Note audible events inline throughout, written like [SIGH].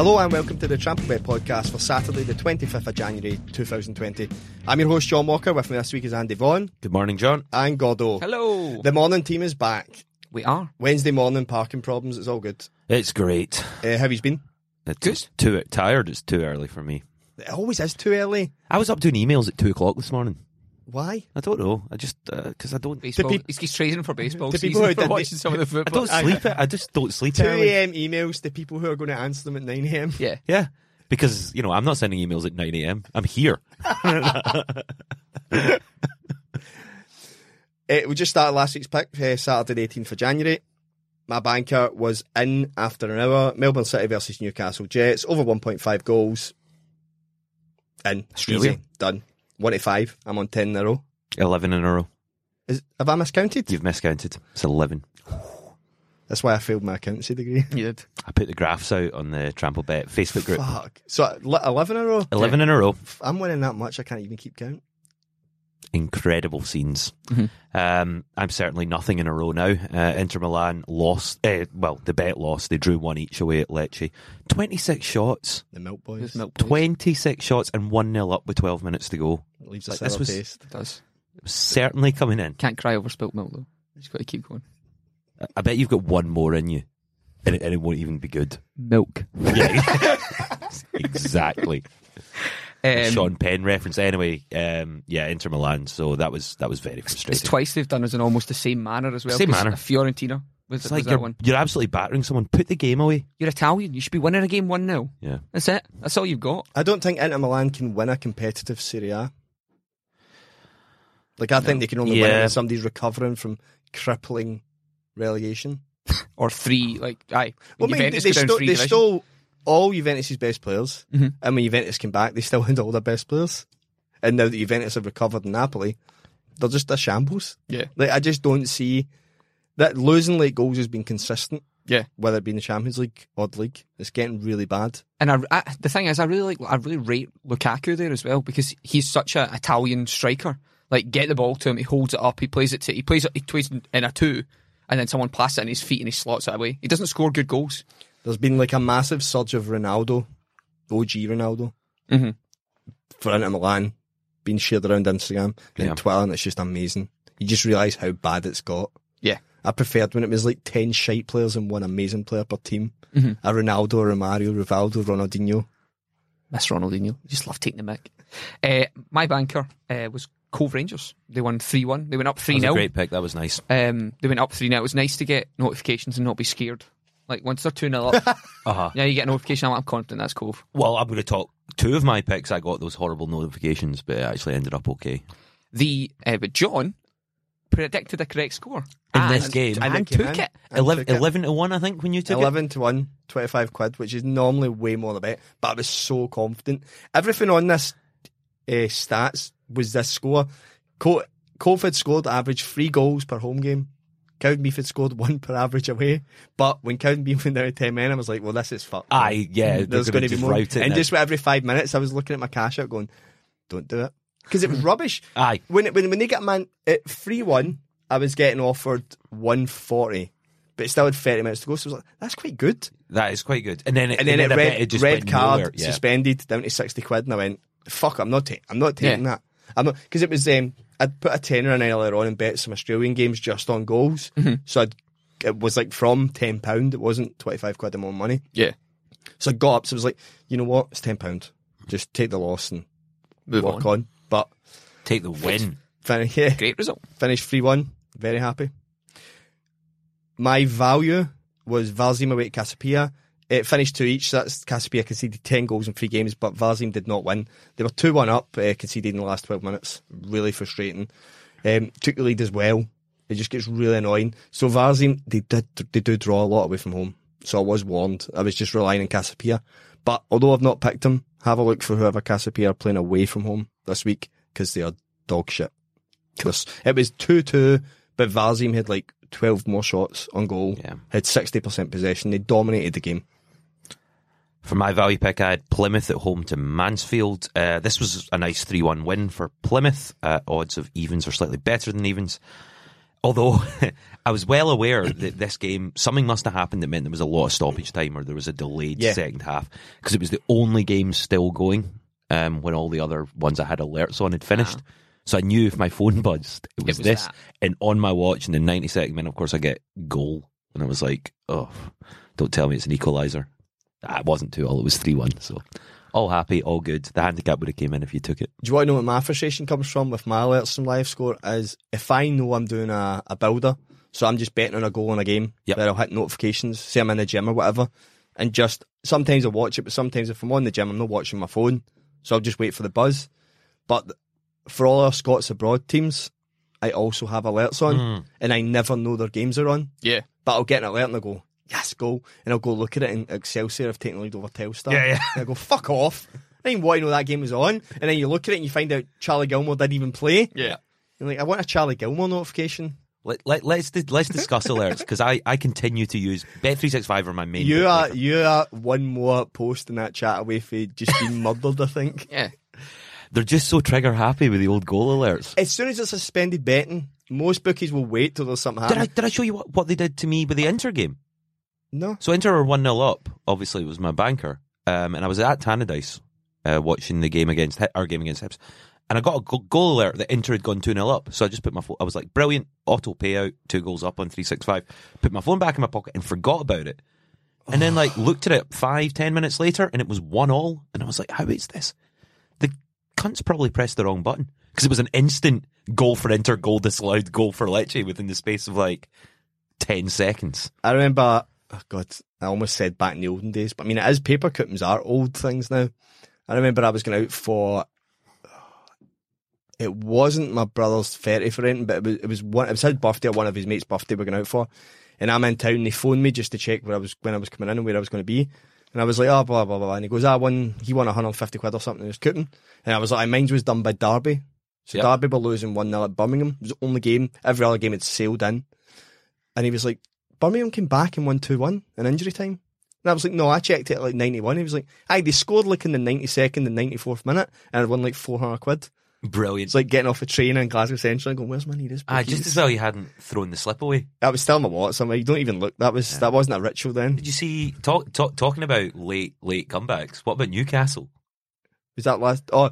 Hello and welcome to the Trample Tramplebet podcast for Saturday, the 25th of January 2020. I'm your host, John Walker. With me this week is Andy Vaughan Good morning, John. and Gordo. Hello. The morning team is back. We are. Wednesday morning parking problems, it's all good. It's great. Uh, how he's been? It's Good. too tired. It's too early for me. It always is too early. I was up doing emails at two o'clock this morning. Why? I don't know. I just because I don't. Baseball. peop- he's, he's training for baseball the season people who for [LAUGHS] did watching the- some of the football. I don't sleep. it. I just don't sleep 2 early. a.m. emails to people who are going to answer them at 9 a.m. Yeah. Yeah, because you know I'm not sending emails at nine a.m. I'm here. [LAUGHS] [LAUGHS] Uh, we just started last week's pick, uh, Saturday, the 18th of January. My banker was in after an hour. Melbourne City versus Newcastle Jets, over 1.5 goals. In. Australia. Easy. Done. 1 to 5. I'm on 10 in a row. Eleven in a row. Is, have I miscounted? You've miscounted. It's eleven. That's why I failed my accountancy degree. [LAUGHS] You did. I put the graphs out on the Trample Bet Facebook group. Fuck. So, 11 in a row? Eleven in a row. I'm winning that much, I can't even keep count. Incredible scenes. Mhm. Um, I'm certainly nothing in a row now. Uh, Inter Milan lost. Uh, well, the bet lost. They drew one each away at Lecce. 26 shots. The Milk Boys. Milk. Boys. 26 shots and 1 0 up with 12 minutes to go. Leaves a Like, sour this was- taste. It does. It was certainly coming in. Can't cry over spilt milk though. Just got to keep going. I bet you've got one more in you. And it, and it won't even be good. Milk. Yeah, [LAUGHS] [LAUGHS] exactly. Um, Sean Penn reference. Anyway, um, yeah, Inter Milan. So that was that was very frustrating. It's twice they've done us in almost the same manner as well. Same manner. Fiorentina was, It's was like that you're, one. you're absolutely battering someone. Put the game away. You're Italian. You should be winning a game 1 0. Yeah. That's it. That's all you've got. I don't think Inter Milan can win a competitive Serie A. Like, I think they can only win it Yeah. when somebody's recovering from crippling relegation. [LAUGHS] Or three, like, aye. Well, I mean, Juventus they, go down three they stole all Juventus' best players, Mhm. and when Juventus came back, they still [LAUGHS] had all their best players. And now that Juventus have recovered in Napoli, they're just a shambles. Yeah. Like I just don't see that losing late goals has been consistent. Yeah. whether it be in the Champions League or the league, it's getting really bad. And I, I, the thing is, I really like, I really rate Lukaku there as well because he's such an Italian striker. Like, get the ball to him, he holds it up, he plays it to, he plays it, he plays in a two, and then someone passes it in his feet and he slots it away. He doesn't score good goals. There's been like a massive surge of Ronaldo, OG Ronaldo, Mhm. for Inter Milan, being shared around Instagram and Yeah. Twitter, and it's just amazing. You just realise how bad it's got. Yeah. I preferred when it was like 10 shite players and one amazing player per team. Mhm. A Ronaldo, a Romario, Rivaldo, Ronaldinho. Miss Ronaldinho. Just love taking the mic. Uh, my banker uh, was Cove Rangers. They won 3 1. They went up 3 That was a 0. great pick. That was nice. Um, they went up 3 0. It was nice to get notifications and not be scared. Like, once they're 2 0 up, [LAUGHS] Uh-huh. yeah, you get a notification. I'm, I'm confident that's Cove. Well, I'm going to talk. Two of my picks, I got those horrible notifications, but it actually ended up okay. The uh, But John predicted the correct score In and, this game. and, And took in. it. And 11, took it. 11 to 1, I think, when you took 11 to 1, 25 quid, which is normally way more than a bet, but I was so confident. Everything on this uh, stats was this score. Co- Cove had scored average three goals per home game. Cowdenbeath had scored one per average away. But when Cowdenbeath went down to 10 men, I was like, well, this is fucked. it. Aye, yeah. There's going to be more. it. And now. just every five minutes, I was looking at my cash out going, don't do it. Because it was rubbish. Aye. When, it, when, when they got man at 3 1, I was getting offered 140. But it still had 30 minutes to go. So I was like, that's quite good. That is quite good. And then, it, And then it I bet red, it just red card. Yeah. suspended down to 60 quid. And I went, fuck, I'm not, ta- I'm not taking Yeah. that. I'm not, because it was, um, I'd put a tenner in earlier on and bet some Australian games just on goals. Mm-hmm. So I'd, it was like from £10. It wasn't 25 quid of more money. Yeah. So I got up. So I was like, you know what? It's £10. Just take the loss and Move work on. on. But Take the win. finish, [LAUGHS] yeah, Great result. finished 3 1. Very happy. My value was Valzima Wait Casa Pia. It finished two each. That's Casa Pia conceded 10 goals in three games, but Varzim did not win. They were 2 1 up, uh, conceded in the last 12 minutes. Really frustrating. Um, took the lead as well. It just gets really annoying. So Varzim, they did they do draw a lot away from home. So I was warned. I was just relying on Casa Pia. But although I've not picked them, have a look for whoever Casa Pia are playing away from home this week because they are dog shit. It was 2 2, but Varzim had like 12 more shots on goal, Yeah. had 60% possession. They dominated the game. For my value pick, I had Plymouth at home to Mansfield. Uh, this was a nice 3 1 win for Plymouth. Uh, odds of evens are slightly better than evens. Although [LAUGHS] I was well aware that this game, something must have happened that meant there was a lot of stoppage time or there was a delayed Yeah. second half because it was the only game still going um, when all the other ones I had alerts on had finished. So I knew if my phone buzzed, it was, was this. that. And on my watch in the 92nd minute, of course, I get goal. And I was like, oh, don't tell me it's an equaliser. It wasn't 2 all, it was 3 1. So all happy, all good. The handicap would have came in if you took it. Do you want to know what my frustration comes from with my alerts from live score? Is if I know I'm doing a, a builder, so I'm just betting on a goal in a game, Yep. where I'll hit notifications, say I'm in the gym or whatever, and just sometimes I watch it, but sometimes if I'm on the gym, I'm not watching my phone, so I'll just wait for the buzz. But for all our Scots abroad teams, I also have alerts on, Hmm. and I never know their games are on. Yeah. But I'll get an alert and I'll go, yes, go. And I'll go look at it and Excelsior have taken the lead over Telstar. Yeah, yeah. And I go, fuck off. I didn't want to know that game was on. And then you look at it and you find out Charlie Gilmour didn't even play. Yeah. You're like, I want a Charlie Gilmour notification. Let, let, let's let's discuss alerts because I, I continue to use Bet365 are my main. You are you are one more post in that chat away for just being [LAUGHS] murdered, I think. Yeah. They're just so trigger happy with the old goal alerts. As soon as it's suspended betting, most bookies will wait till there's something Did I did I show you what, what they did to me with the Inter game? No. So Inter were one 0 up. Obviously, it was my banker, um, and I was at Tannadice uh, watching the game against our game against Hibs, and I got a goal alert that Inter had gone two 0 up. So I just put my phone. I was like, brilliant, auto payout, two goals up on three six five. Put my phone back in my pocket and forgot about it. And then like [SIGHS] looked at it five ten minutes later, and it was one all. And I was like, how is this? The cunts probably pressed the wrong button because it was an instant goal for Inter, goal disallowed, goal for Lecce within the space of like ten seconds. I remember, oh God, I almost said back in the olden days, but I mean, it is paper cuttings are old things now. I remember I was going out for, [SIGHS] it wasn't my brother's 30 for anything, but it was, it was one, it was his birthday or one of his mates' birthday we are going out for. And I'm in town, they phoned me just to check where I was, when I was coming in and where I was going to be. And I was like, oh, blah, blah, blah. And he goes, ah, I won, he won 150 quid or something in was cooking. And I was like, ah, mine was done by Derby. So Yep. Derby were losing 1 0 at Birmingham. It was the only game. Every other game had sailed in. And he was like, Birmingham came back and won 2 1 in injury time. And I was like, no, I checked it at like 91. He was like, aye, they scored like in the 92nd and 94th minute and I won like 400 quid. Brilliant. It's like getting off a train in Glasgow Central and going, where's my nearest Ah, just as well you hadn't thrown the slip away. That was still my wallet somewhere. You don't even look. That was that wasn't a ritual then. Did you see talk, talk talking about late late comebacks? What about Newcastle? Was that last? Oh,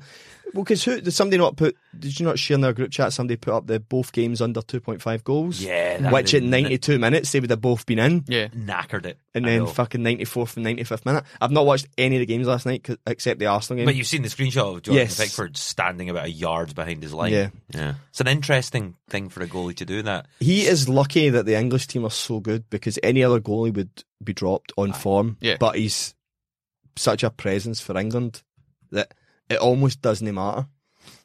well, because who did somebody not put? Did you not share in their group chat? Somebody put up the both games under two point five goals. Yeah, that which would- at ninety two minutes they would have both been in. Yeah. knackered it. And I then know. fucking 94th and 95th minute. I've not watched any of the games last night 'cause- except the Arsenal game. But you've seen the screenshot of Jordan Yes. Pickford standing about a yard behind his line. Yeah. yeah. It's an interesting thing for a goalie to do that. he is lucky that the English team are so good because any other goalie would be dropped on form. Yeah. But he's such a presence for England that it almost doesn't matter.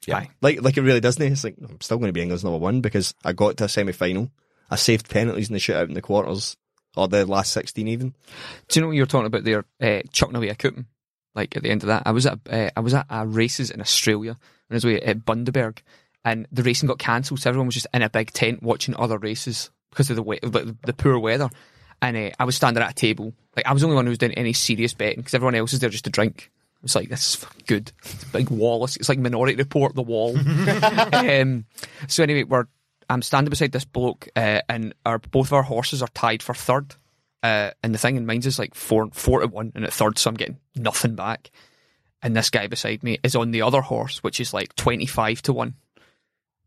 Yeah. Like like it really doesn't. It's like I'm still going to be England's number one because I got to a semi final. I saved penalties in the shootout in the quarters or the last sixteen even. Do you know what you're talking about there? Uh, chucking away a coupon. Like at the end of that, I was at uh, I was at uh, races in Australia and I was away at Bundaberg, and the racing got cancelled. So everyone was just in a big tent watching other races because of the we- the, the poor weather. And uh, I was standing at a table. Like I was the only one who was doing any serious betting because everyone else is there just to drink. It's like this is good. It's a big wall. It's, like Minority Report, the wall. [LAUGHS] um, so anyway, we're I'm standing beside this bloke, uh, and our both of our horses are tied for third. Uh, and the thing in mine's is like four four to one, and at third, so I'm getting nothing back. And this guy beside me is on the other horse, which is like twenty five to one.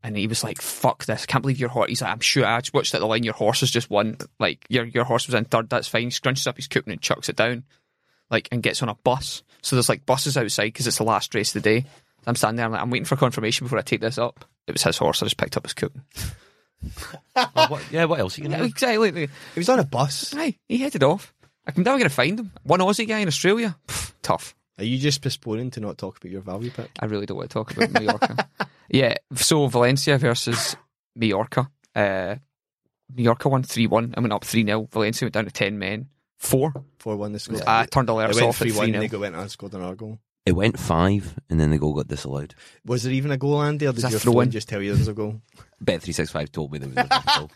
And he was like, "Fuck this! Can't believe your horse." He's like, "I'm sure I just watched at the line. Your horse has just won. Like your your horse was in third. That's fine." He scrunches up his coupon and chucks it down, like and gets on a bus. So there's like buses outside because it's the last race of the day. I'm standing there. I'm like, I'm waiting for confirmation before I take this up. It was his horse. I just picked up his coat. Well, [LAUGHS] what, yeah, what else are you going to do? exactly. He was on a bus. Aye, he headed off. I'm never going to find him. One Aussie guy in Australia, Pff, tough. Are you just postponing to not talk about your value pick? I really don't want to talk about Mallorca. [LAUGHS] yeah, so Valencia versus Mallorca. Uh, Mallorca won 3 1 and went up 3 0. Valencia went down to 10 men. 4. 4 1 the score. I turned it alerts went off at 3 1 3 they go went and scored another goal. It went five, and then the goal got disallowed. Was there even a goal, Andy, or did that your throw-in? phone just tell you there was a goal? [LAUGHS] Bet three six five told me there was a [LAUGHS] goal,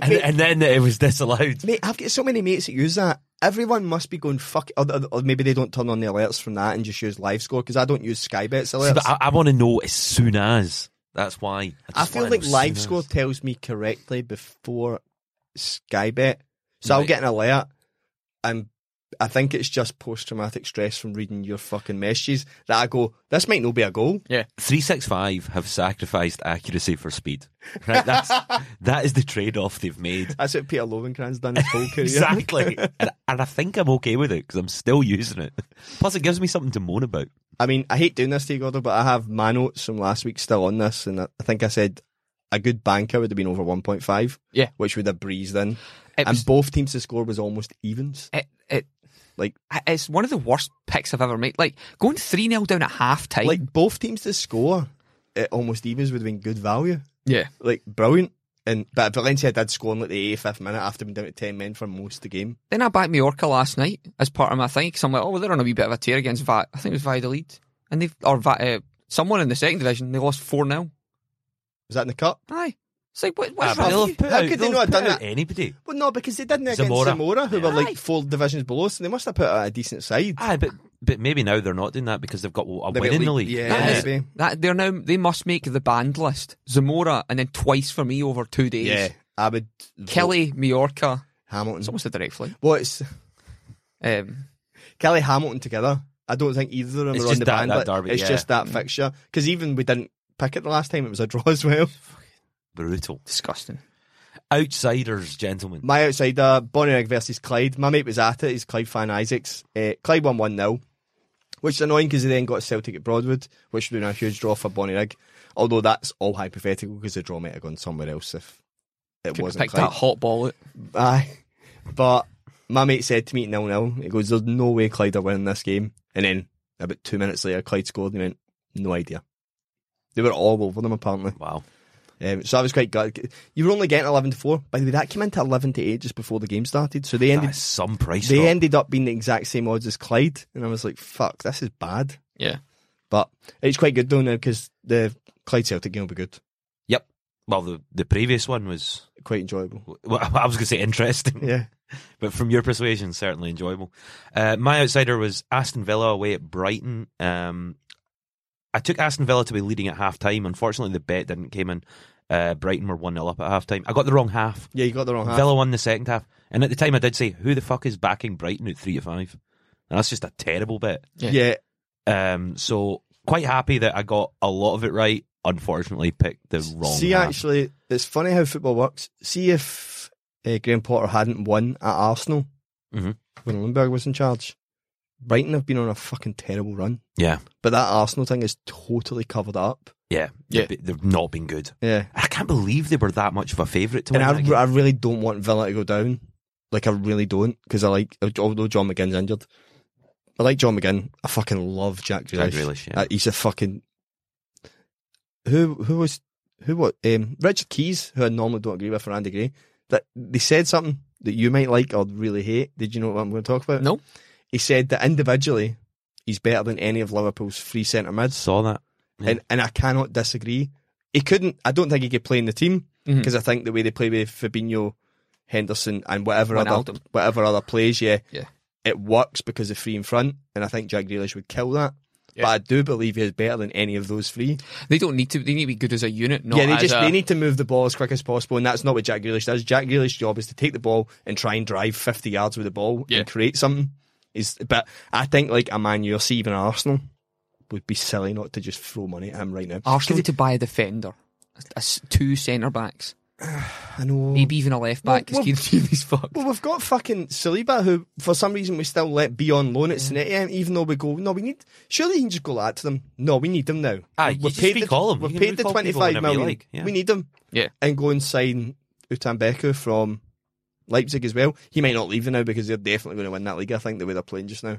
and, and then it was disallowed. Mate, I've got so many mates that use that. Everyone must be going fuck, or, or- or maybe they don't turn on the alerts from that and just use live score because I don't use Sky Bet's See, alerts. but I, I want to know as soon as. That's why. I, just feel like know live score as. tells me correctly before Sky Bet, so I'll Right. get an alert, and I think it's just post traumatic stress from reading your fucking messages that I go, this might not be a goal. Yeah. 365 have sacrificed accuracy for speed. Right? That's, [LAUGHS] that is the trade off they've made. That's what Peter Lovenkrands's done his whole [LAUGHS] career. Exactly. [LAUGHS] and, and I think I'm okay with it because I'm still using it. Plus, it gives me something to moan about. I mean, I hate doing this to you, Gordo, but I have my notes from last week still on this, and I I think I said a good banker would have been over 1.5. Yeah. Which would have breezed in. It and was- both teams to score was almost evens. It, it, Like- it's one of the worst picks I've ever made. Like, going 3 0 down at half time. Like, both teams to score it almost evens would have been good value. yeah. Like, brilliant. And But Valencia did score in like the 85th minute after being down to 10 men for most of the game. Then I backed Mallorca last night as part of my thing because I'm like, oh, well, they're on a wee bit of a tear against Va- I think it was Valladolid. And they've, or Va- uh, someone in the second division, they lost 4 0. Was that in the cup? Aye. It's like, what, what's but wrong they'll with you? put How out- could they they'll not have done that? Anybody. Well, no, because they didn't against Zamora. Zamora, who were Aye. like four divisions below, so they must have put out a decent side. Aye, but but maybe now they're not doing that because they've got a They've win got in the league- league. yeah, That is- maybe. that, they're now, they must make the banned list. Zamora, and then twice for me over two days. Yeah, I would. vote Kelly, Mallorca. Hamilton. It's almost a direct flight. Well, it's Um, Kelly Hamilton together. I don't think either of them It's are on just the that- band. that but derby, it's yeah. just that fixture because even we didn't pick it the last time; it was a draw [LAUGHS] as well. Brutal. disgusting. Outsiders, gentlemen. My outsider, Bonnie Bonnyrigg versus Clyde. My mate was at it. He's Clyde fan Isaacs. Uh, Clyde won one 0 which is annoying because they then got Celtic at Broadwood, which would have been a huge draw for Bonnie Bonnyrigg. Although that's all hypothetical because the draw might have gone somewhere else if it Could wasn't picked Clyde. that hot ball out. Aye. But my mate said to me nil nil. He goes, There's no way Clyde are winning this game. And then about two minutes later, Clyde scored and he went, No idea. They were all over them apparently. Wow. Um, so I was quite glad. You were only getting eleven to four. By the way, that came into eleven to eight just before the game started. So they ended some price they drop. ended up being the exact same odds as Clyde. And I was like, fuck, this is bad. Yeah. But it's quite good though now because the Clyde Celtic game will be good. Yep. Well, the the previous one was. Quite enjoyable. [LAUGHS] Well, I was going to say interesting, Yeah. [LAUGHS] but from your persuasion, certainly enjoyable. Uh, my outsider was Aston Villa away at Brighton. Um, I took Aston Villa to be leading at half time. Unfortunately, the bet didn't came in. Uh, Brighton were 1 0 up at half time. I got the wrong half. Yeah, you got the wrong half. Villa won the second half. And at the time, I did say, who the fuck is backing Brighton at 3 to 5? And that's just a terrible bet. yeah. Um, so quite happy that I got a lot of it right. Unfortunately, picked the wrong. See, half. actually, it's funny how football works. See if uh, Graham Potter hadn't won at Arsenal Mhm. when Ljungberg was in charge. Brighton have been on a fucking terrible run, yeah, but that Arsenal thing is totally covered up. yeah, Yeah. They've, they've not been good. Yeah, I can't believe they were that much of a favourite to and win. I. I really don't want Villa to go down. Like I really don't, because I like although John McGinn's injured. I like John McGinn. I fucking love Jack Grealish. Jack Grealish, yeah. Uh, he's a fucking who who was who what um, Richard Keys, who I normally don't agree with for Andy Gray. That they said something that you might like or really hate. Did you know what I'm going to talk about? No. He said that individually he's better than any of Liverpool's three centre mids, saw that. Yeah. and and I cannot disagree. He couldn't. I don't think he could play in the team mm-hmm. because I think the way they play with Fabinho, Henderson, and whatever other whatever other plays, yeah, Yeah. it works because of three in front, and I think Jack Grealish would kill that. Yeah. But I do believe he is better than any of those three. They don't need to. They need to be good as a unit. Not yeah, they as just a, they need to move the ball as quick as possible, and that's not what Jack Grealish does. Jack Grealish's job is to take the ball and try and drive fifty yards with the ball Yeah. and create something. Is but I think like a Man U or see even Arsenal would be silly not to just throw money at him right now. Arsenal need to buy a defender, a s- two centre backs, [SIGHS] I know. maybe even a left back because Well, Kieran fucked. Well, we've got fucking Saliba, who for some reason we still let be on loan at Saint-Étienne, even though we go, no, we need. Surely you can just go like that to them. No, we need them now. Ah, you we've just paid the, recall 'em. We've paid the recall twenty people five whenever you million. like, yeah. We need them. Yeah. and go and sign Upamecano from Leipzig as well. He might not leave now because they're definitely going to win that league. I think the way they're playing just now.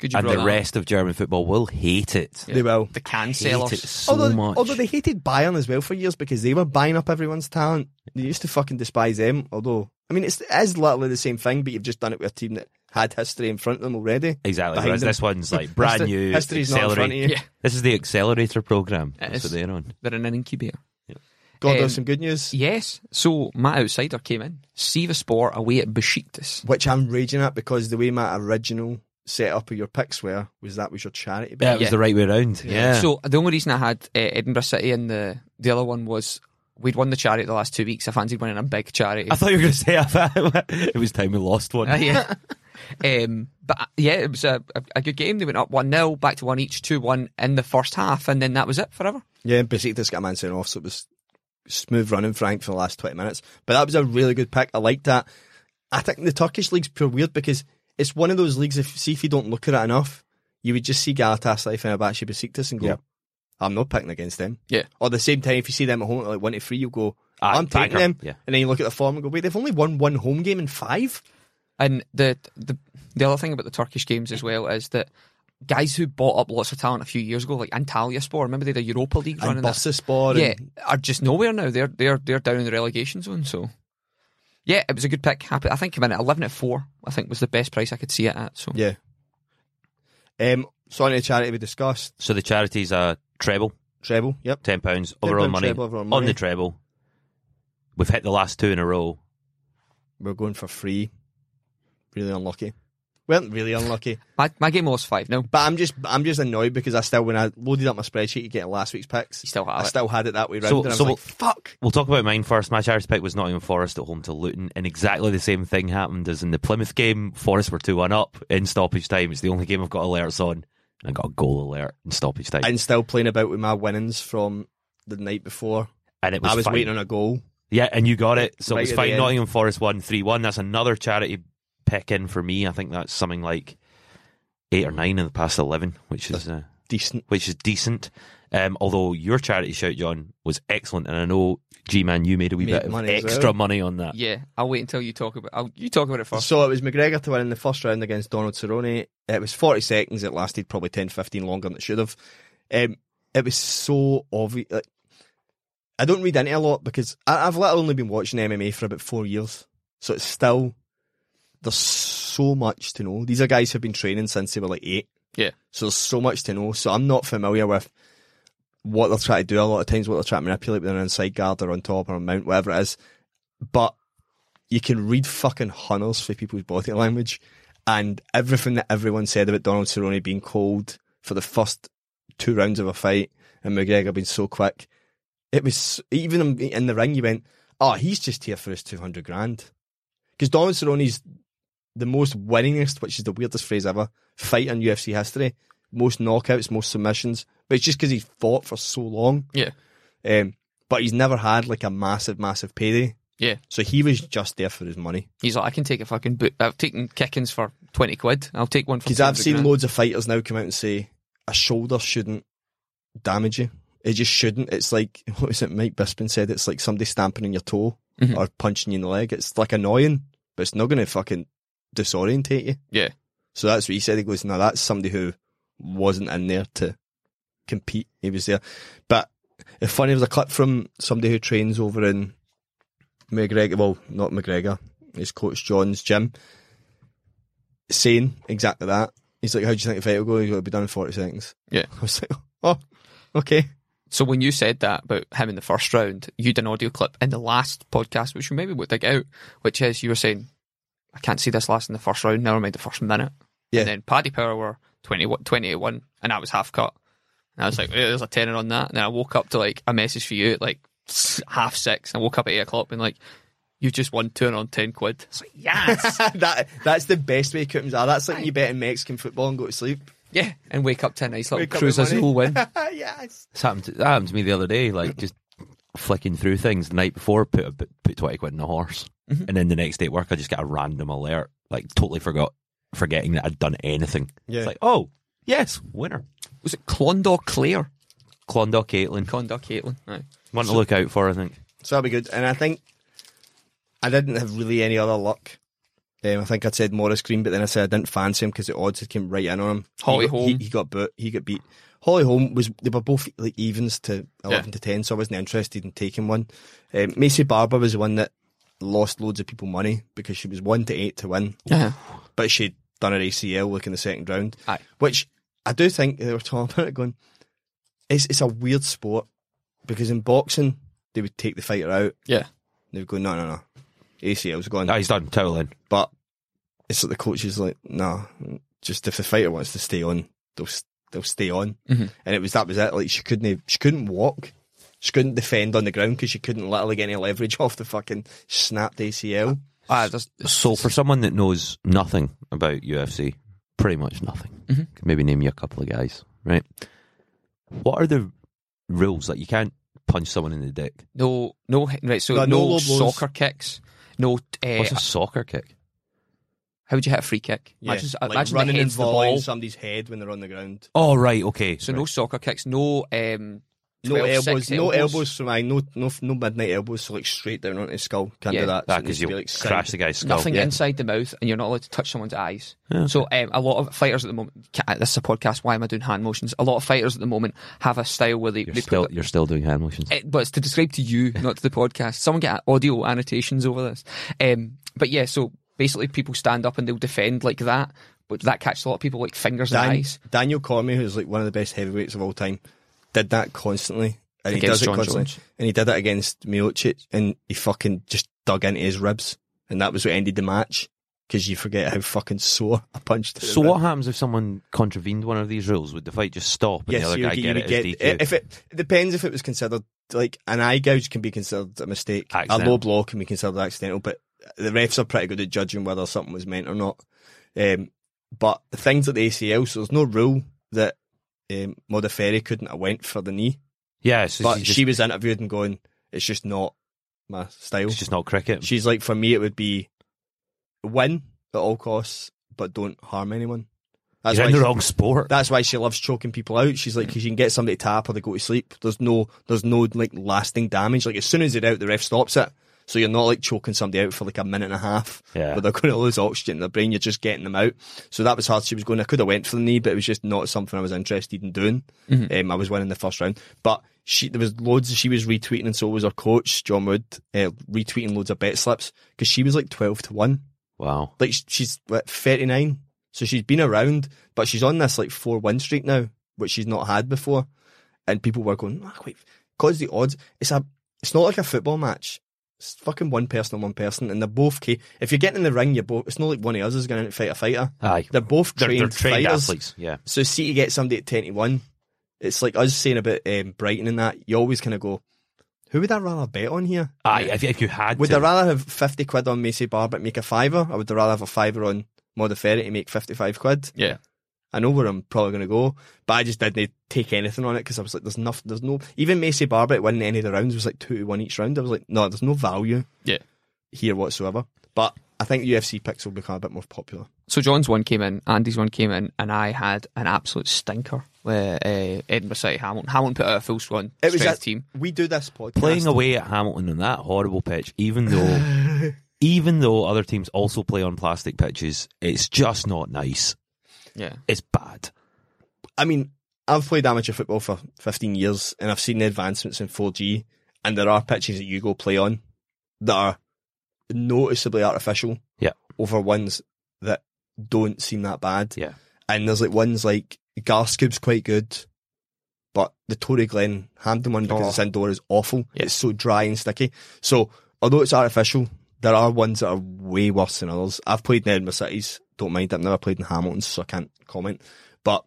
It's you And the that up. rest of German football will hate it. They will. The can Hate it so although, much. although they hated Bayern as well for years because they were buying up everyone's talent. They used to fucking despise them. Although, I mean, it's, it is literally the same thing, but you've just done it with a team that had history in front of them already. Exactly. Whereas them. this one's like brand History- new. history's not in front of you. Yeah, This is the accelerator program. It That's is. what they're on. they're in an incubator. God, Um, there's some good news, Yes. So my outsider came in. Sivasspor away at Besiktas. which I'm raging at because the way my original setup of your picks were was that was your charity bet. Yeah, it was Yeah. the right way around. Yeah. So the only reason I had uh, Edinburgh City and the the other one was we'd won the charity the last two weeks. I fancied winning a big charity. I thought you were going to say [LAUGHS] it was time we lost one. Uh, yeah. [LAUGHS] um, but uh, yeah, it was a, a, a good game. They went up 1 0, back to 1 each, 2 1 in the first half, and then that was it forever. Yeah, Besiktas got a man sent off, so it was smooth running Frank for the last 20 minutes. But that was a really good pick. I liked that. I think the Turkish league's pure weird because it's one of those leagues, if see if you don't look at it enough, you would just see Galatasaray, Fenerbahce, Besiktas and go, Yeah. I'm not picking against them. Yeah. Or at the same time, if you see them at home at like 1 to 3, you'll go, Ah, I'm taking banker. them. Yeah. And then you look at the form and go, wait, they've only won one home game in five? And the, the the other thing about the Turkish games as well is that guys who bought up lots of talent a few years ago, like Antalyaspor, remember they had a Europa League run And in that? Bursaspor. Yeah, And, are just nowhere now. They're they're they're down in the relegation zone. So yeah, it was a good pick. Happy. I think I at eleven at four. I think was the best price I could see it at. So yeah. Um, so on to the charity we discussed. So the charities are treble, Treble, yep. ten pounds £10 overall money treble on the treble. We've hit the last two in a row. We're going for free. Really unlucky. Weren't really unlucky. my my game was five. No, But I'm just I'm just annoyed because I still when I loaded up my spreadsheet to get last week's picks, you still have I it. still had it that way round. So- and I was so like, fuck. We'll talk about mine first. My charity pick was Nottingham Forest at home to Luton, and exactly the same thing happened as in the Plymouth game. Forest were 2 1 up in stoppage time. It's the only game I've got alerts on, and I got a goal alert in stoppage time. And still playing about with my winnings from the night before. And it was I was fine. waiting on a goal. Yeah, and you got it. So Right it was at the fine. end. Nottingham Forest won 3 1. That's another charity pick in for me. I think that's something like eight or nine in the past 11, which is. Uh, Decent. which is decent. Um, although your charity shout, John, was excellent, and I know G Man, you made a wee Made bit of money extra well. money on that. Yeah, I'll wait until you talk about. I'll, you talk about it first. So it was McGregor to win in the first round against Donald Cerrone. It was 40 seconds. It lasted probably 10, 15 longer than it should have. Um, it was so obvious. Like, I don't read into it a lot because I, I've literally only been watching MMA for about four years. So it's still, there's so much to know. These are guys who've been training since they were like eight. Yeah. So there's so much to know. So I'm not familiar with what they're trying to do. A lot of times what they're trying to manipulate with an inside guard or on top or on mount, whatever it is. But you can read fucking hunters for people's body language and everything that everyone said about Donald Cerrone being cold for the first two rounds of a fight and McGregor being so quick. It was even in- the ring. You went, oh, he's just here for his two hundred grand because Donald Cerrone's the most winningest, which is the weirdest phrase ever, fight in UFC history. Most knockouts, most submissions, but it's just because he fought for so long. Yeah. Um, but he's never had like a massive, massive payday. Yeah. So he was just there for his money. He's like, I can take a fucking boot. I've taken kickings for twenty quid. I'll take one for. Because I've seen grand. loads of fighters now come out and say a shoulder shouldn't damage you. It just shouldn't. It's like [LAUGHS] what was it? Mike Bisping said it's like somebody stamping on your toe Mhm. or punching you in the leg. It's like annoying, but it's not going to fucking disorientate you. Yeah. So that's what he said. He goes, "No, that's somebody who wasn't in there to compete. He was there." But it's funny. There was a clip from somebody who trains over in McGregor. Well, not McGregor. His coach John's gym, saying exactly that. He's like, "How do you think the fight will go?" He's going to be done in forty seconds. Yeah. I was like, [LAUGHS] "Oh, okay." So when you said that about him in the first round, you did an audio clip in the last podcast, which we maybe would dig out, which is you were saying, I can't see this last in the first round, never mind the first minute. Yeah. And then Paddy Power were 20, 21, and I was half cut. And I was like, "Yeah, there's a tenner on that. And then I woke up to like a message for you at like half six. And I woke up at eight o'clock and like, you've just won two on 10 quid. It's like, yes. [LAUGHS] that that's the best way coupons are. Ah, that's like you bet in Mexican football and go to sleep. yeah. And wake up to a nice little Wake up Cruz with money. Azul win. [LAUGHS] yes. This happened, to, that happened to me the other day, like [CLEARS THROAT] just flicking through things the night before, put a, put 20 quid in a horse. Mm-hmm. And then the next day at work, I just get a random alert, like totally forgot, forgetting that I'd done anything. Yeah. It's like, oh, yes, winner. Was it Clondalk Clare? Clondalk Caitlin. Clondalk Caitlin. Aye. One to look out for, I think. So that'll be good. And I think I didn't have really any other luck. Um, I think I said Maurice Greene, but then I said I didn't fancy him because the odds had came right in on him. Holly he, Holm. he, he got boot, he got beat. Holly Holm was they were both like evens to eleven Yeah. to ten, so I wasn't interested in taking one. Um, Maycee Barber was the one that lost loads of people money because she was one to eight to win, Yeah. but she'd done her ACL like in the second round. Aye. Which I do think they were talking [LAUGHS] about it going, it's it's a weird sport because in boxing they would take the fighter out. Yeah. They would go, no, no, no. ACL's gone. Ah, he's done. Towel in. But it's like the coach is like, nah, just if the fighter wants to stay on, they'll s- they'll stay on. Mhm. And it was that was it. Like she couldn't she couldn't walk. She couldn't defend on the ground because she couldn't literally get any leverage [LAUGHS] off the fucking snapped ACL. Ah, there's, So for someone that knows nothing about UFC, pretty much nothing, Mhm. could maybe name you a couple of guys, right? What are the rules? Like you can't punch someone in the dick. no, no, right. So No, no, no soccer kicks. No. Uh, What's a soccer kick? How would you hit a free kick? Yeah, Imagine, like imagine running the and head's the volleying ball. somebody's head when they're on the ground. Oh right, okay. So right. no soccer kicks. No. Um, No 12, elbows, six no elbows from I no no no midnight elbows, so like straight down onto his skull. Can't Yeah. do that. So that it needs because to be, you'll like, side- crash the guy's skull. Nothing yeah. inside the mouth, and you're not allowed to touch someone's eyes. Yeah. So um, a lot of fighters at the moment. This is a podcast. Why am I doing hand motions? A lot of fighters at the moment have a style where they, You're they still put. you're still doing hand motions. It, but it's to describe to you, not to the [LAUGHS] podcast. Someone get audio annotations over this. Um, but yeah, so basically, people stand up and they'll defend like that, but that catches a lot of people like fingers and eyes. Daniel Cormier, who's like one of the best heavyweights of all time, did that constantly. And he Against does it John constantly. Jones. And he did it against Miocic and he fucking just dug into his ribs. And that was what ended the match. Because you forget how fucking sore a punch to So what happens if someone contravened one of these rules? Would the fight just stop and the other you guy would- get you it would as DQ? If it, it depends if it was considered like an eye gouge can be considered a mistake. A low blow can be considered accidental, but the refs are pretty good at judging whether something was meant or not. Um, but the things at the ACL, so there's no rule that um, Modafferi couldn't have went for the knee. yeah, so but she's just, she was interviewed and going, "It's just not my style." it's just not cricket. She's like, for me, it would be win at all costs, but don't harm anyone. That's You're why in the she- wrong sport. that's why she loves choking people out. She's like, because you can get somebody to tap or they go to sleep. There's no, there's no like lasting damage. Like as soon as they're out, the ref stops it. So you're not like choking somebody out for like a minute and a half. Yeah. Where they're going to lose oxygen in their brain. You're just getting them out. So that was hard. She was going. I could have went for the knee, but it was just not something I was interested in doing. Um, I was winning the first round, but she there was loads. She was retweeting, and so was her coach John Wood uh, retweeting loads of bet slips because she was like twelve to one wow. like she's what, 39 so she's been around but she's on this like four win streak now which she's not had before and people were going ah, wait because the odds it's a it's not like a football match it's fucking one person on one person and they're both key if you're getting in the ring you're both it's not like one of us is going to fight a fighter Aye. they're both They're, trained, they're trained fighters athletes. Yeah. so see to get somebody at 10 to 1 it's like us saying about um, Brighton and that you always kind of go who would I rather bet on here Aye. If, if you had would to, I rather have 50 quid on Maycee Barber to make a fiver, or would I rather have a fiver on Modafferi to make 55 quid? Yeah. I know where I'm probably going to go, but I just didn't take anything on it because I was like, there's nothing, there's no, even Maycee Barber winning any of the rounds was like 2 to 1 each round. I was like, no, there's no value Yeah. here whatsoever. But I think UFC picks will become a bit more popular. So John's one came in, Andy's one came in, and I had an absolute stinker with uh, Edinburgh City Hamilton. Hamilton put out a full squad It was strength a, team. We do this podcast. playing away at Hamilton on that horrible pitch, even though [LAUGHS] even though other teams also play on plastic pitches, it's just not nice. Yeah. It's bad. I mean, I've played amateur football for 15 years and I've seen the advancements in 4G and there are pitches that you go play on that are noticeably artificial Yeah. over ones that don't seem that bad. Yeah. And there's like ones like Garscube's quite good, but the Tory Glen Hampton one because Oh. it's indoor is awful. Yeah. It's so dry and sticky. So although it's artificial, there are ones that are way worse than others. I've played in Edinburgh Cities, don't mind. I've never played in Hamilton's, so I can't comment. But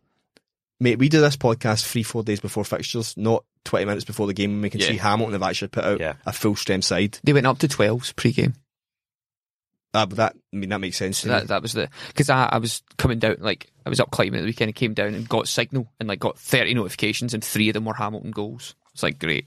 mate, we do this podcast three, four days before fixtures, not twenty minutes before the game, and we can Yeah. see Hamilton have actually put out Yeah. a full strength side. They went up to 12s pre-game. Uh, but that I mean that makes sense. So to me. that that was the because I, I was coming down like I was up climbing at the weekend and came down and got signal and like got thirty notifications and three of them were Hamilton goals. It's like great.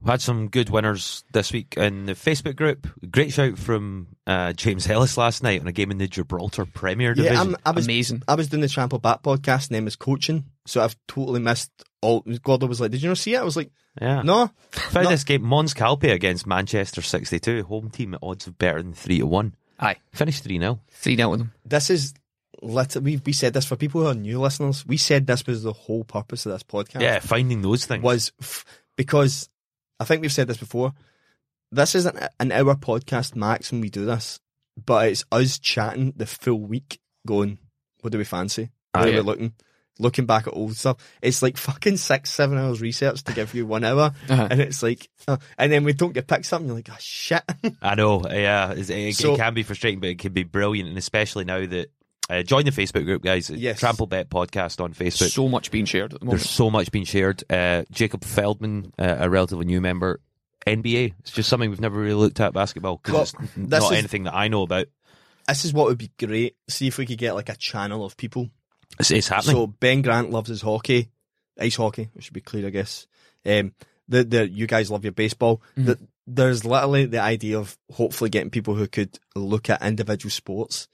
We've had some good winners this week in the Facebook group. Great shout from uh, James Ellis last night on a game in the Gibraltar Premier Division. yeah, I'm, I was Amazing. I was doing the Trample Bet podcast, and then was coaching, so I've totally missed all. Gordo was like, "Did you not see it?" I was like, Yeah. "No." Found No. this game, Mons Calpe against Manchester 62, home team at odds of better than 3 to 1. Aye, Finished 3 0. three down with them. This is. Lit- we we said this for people who are new listeners. We said this was the whole purpose of this podcast. Yeah, finding those things. was f- because I think we've said this before. This isn't an hour podcast max when we do this, but it's us chatting the full week, going, "What do we fancy? Where are yeah. we looking?" Looking back at old stuff, it's like fucking six, seven hours research to give you one hour, [LAUGHS] Uh-huh. and it's like, uh, and then we don't get picked something. You're like, oh shit. I know, yeah, it's- it, So- it can be frustrating, but it can be brilliant, and especially now that uh, join the Facebook group, guys. Yes. Trample Bet podcast on Facebook. So much being shared at the moment. There's so much being shared. Uh, Jacob Feldman, uh, a relatively new member, NBA. It's just something we've never really looked at basketball because Well, it's not is- anything that I know about. this is what would be great. See if we could get like a channel of people It's, it's happening. So Ben Grant loves his hockey, ice hockey. We should be clear, I guess. Um, the the you guys love your baseball. Mm-hmm. The, there's literally the idea of hopefully getting people who could look at individual sports,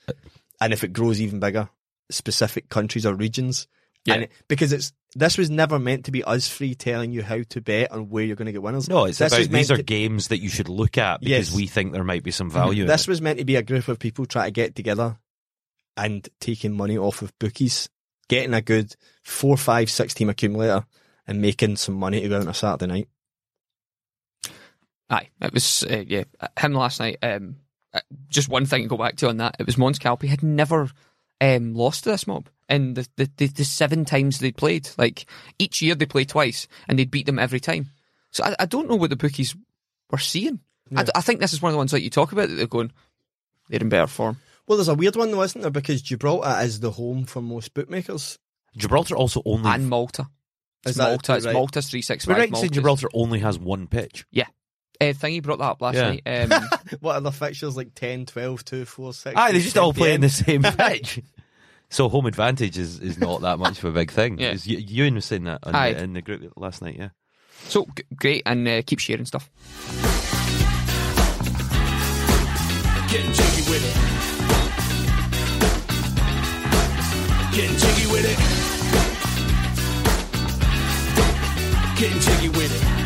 and if it grows even bigger, specific countries or regions. Yeah. And it- because it's this was never meant to be us free telling you how to bet on where you're going to get winners. no, it's this about these are to- games that you should look at because Yes. we think there might be some value. in This it. was meant to be a group of people trying to get together and taking money off of bookies, getting a good four, five, six team accumulator and making some money to go out on a Saturday night. Aye, it was uh, yeah him last night. Um, just one thing to go back to on that. It was Mons Calpe had never um, lost to this mob in the, the, the, the seven times they played. Like each year they play twice and they'd beat them every time. So I, I don't know what the bookies were seeing. I, d- I think this is one of the ones that you talk about that they're going. They're in better form. Well, there's a weird one though, isn't there? Because Gibraltar is the home for most bookmakers. Gibraltar also only. And Malta. Is It's that Malta. It's right? Malta's three six We're five. right to say Gibraltar only has one pitch. Yeah. Uh, thingy brought that up last Yeah. night. Um, [LAUGHS] What are the fixtures like 10, 12, 2, 4, 6? Aye, they just all 10 play in the same [LAUGHS] pitch. So home advantage is, is not that much of a big thing. Yeah. Is- You, Ewan was saying that on Aye. the, in the group last night. Yeah, so g- great and uh, keep sharing stuff. Getting jiggy with it. Getting jiggy with it. Getting jiggy with it.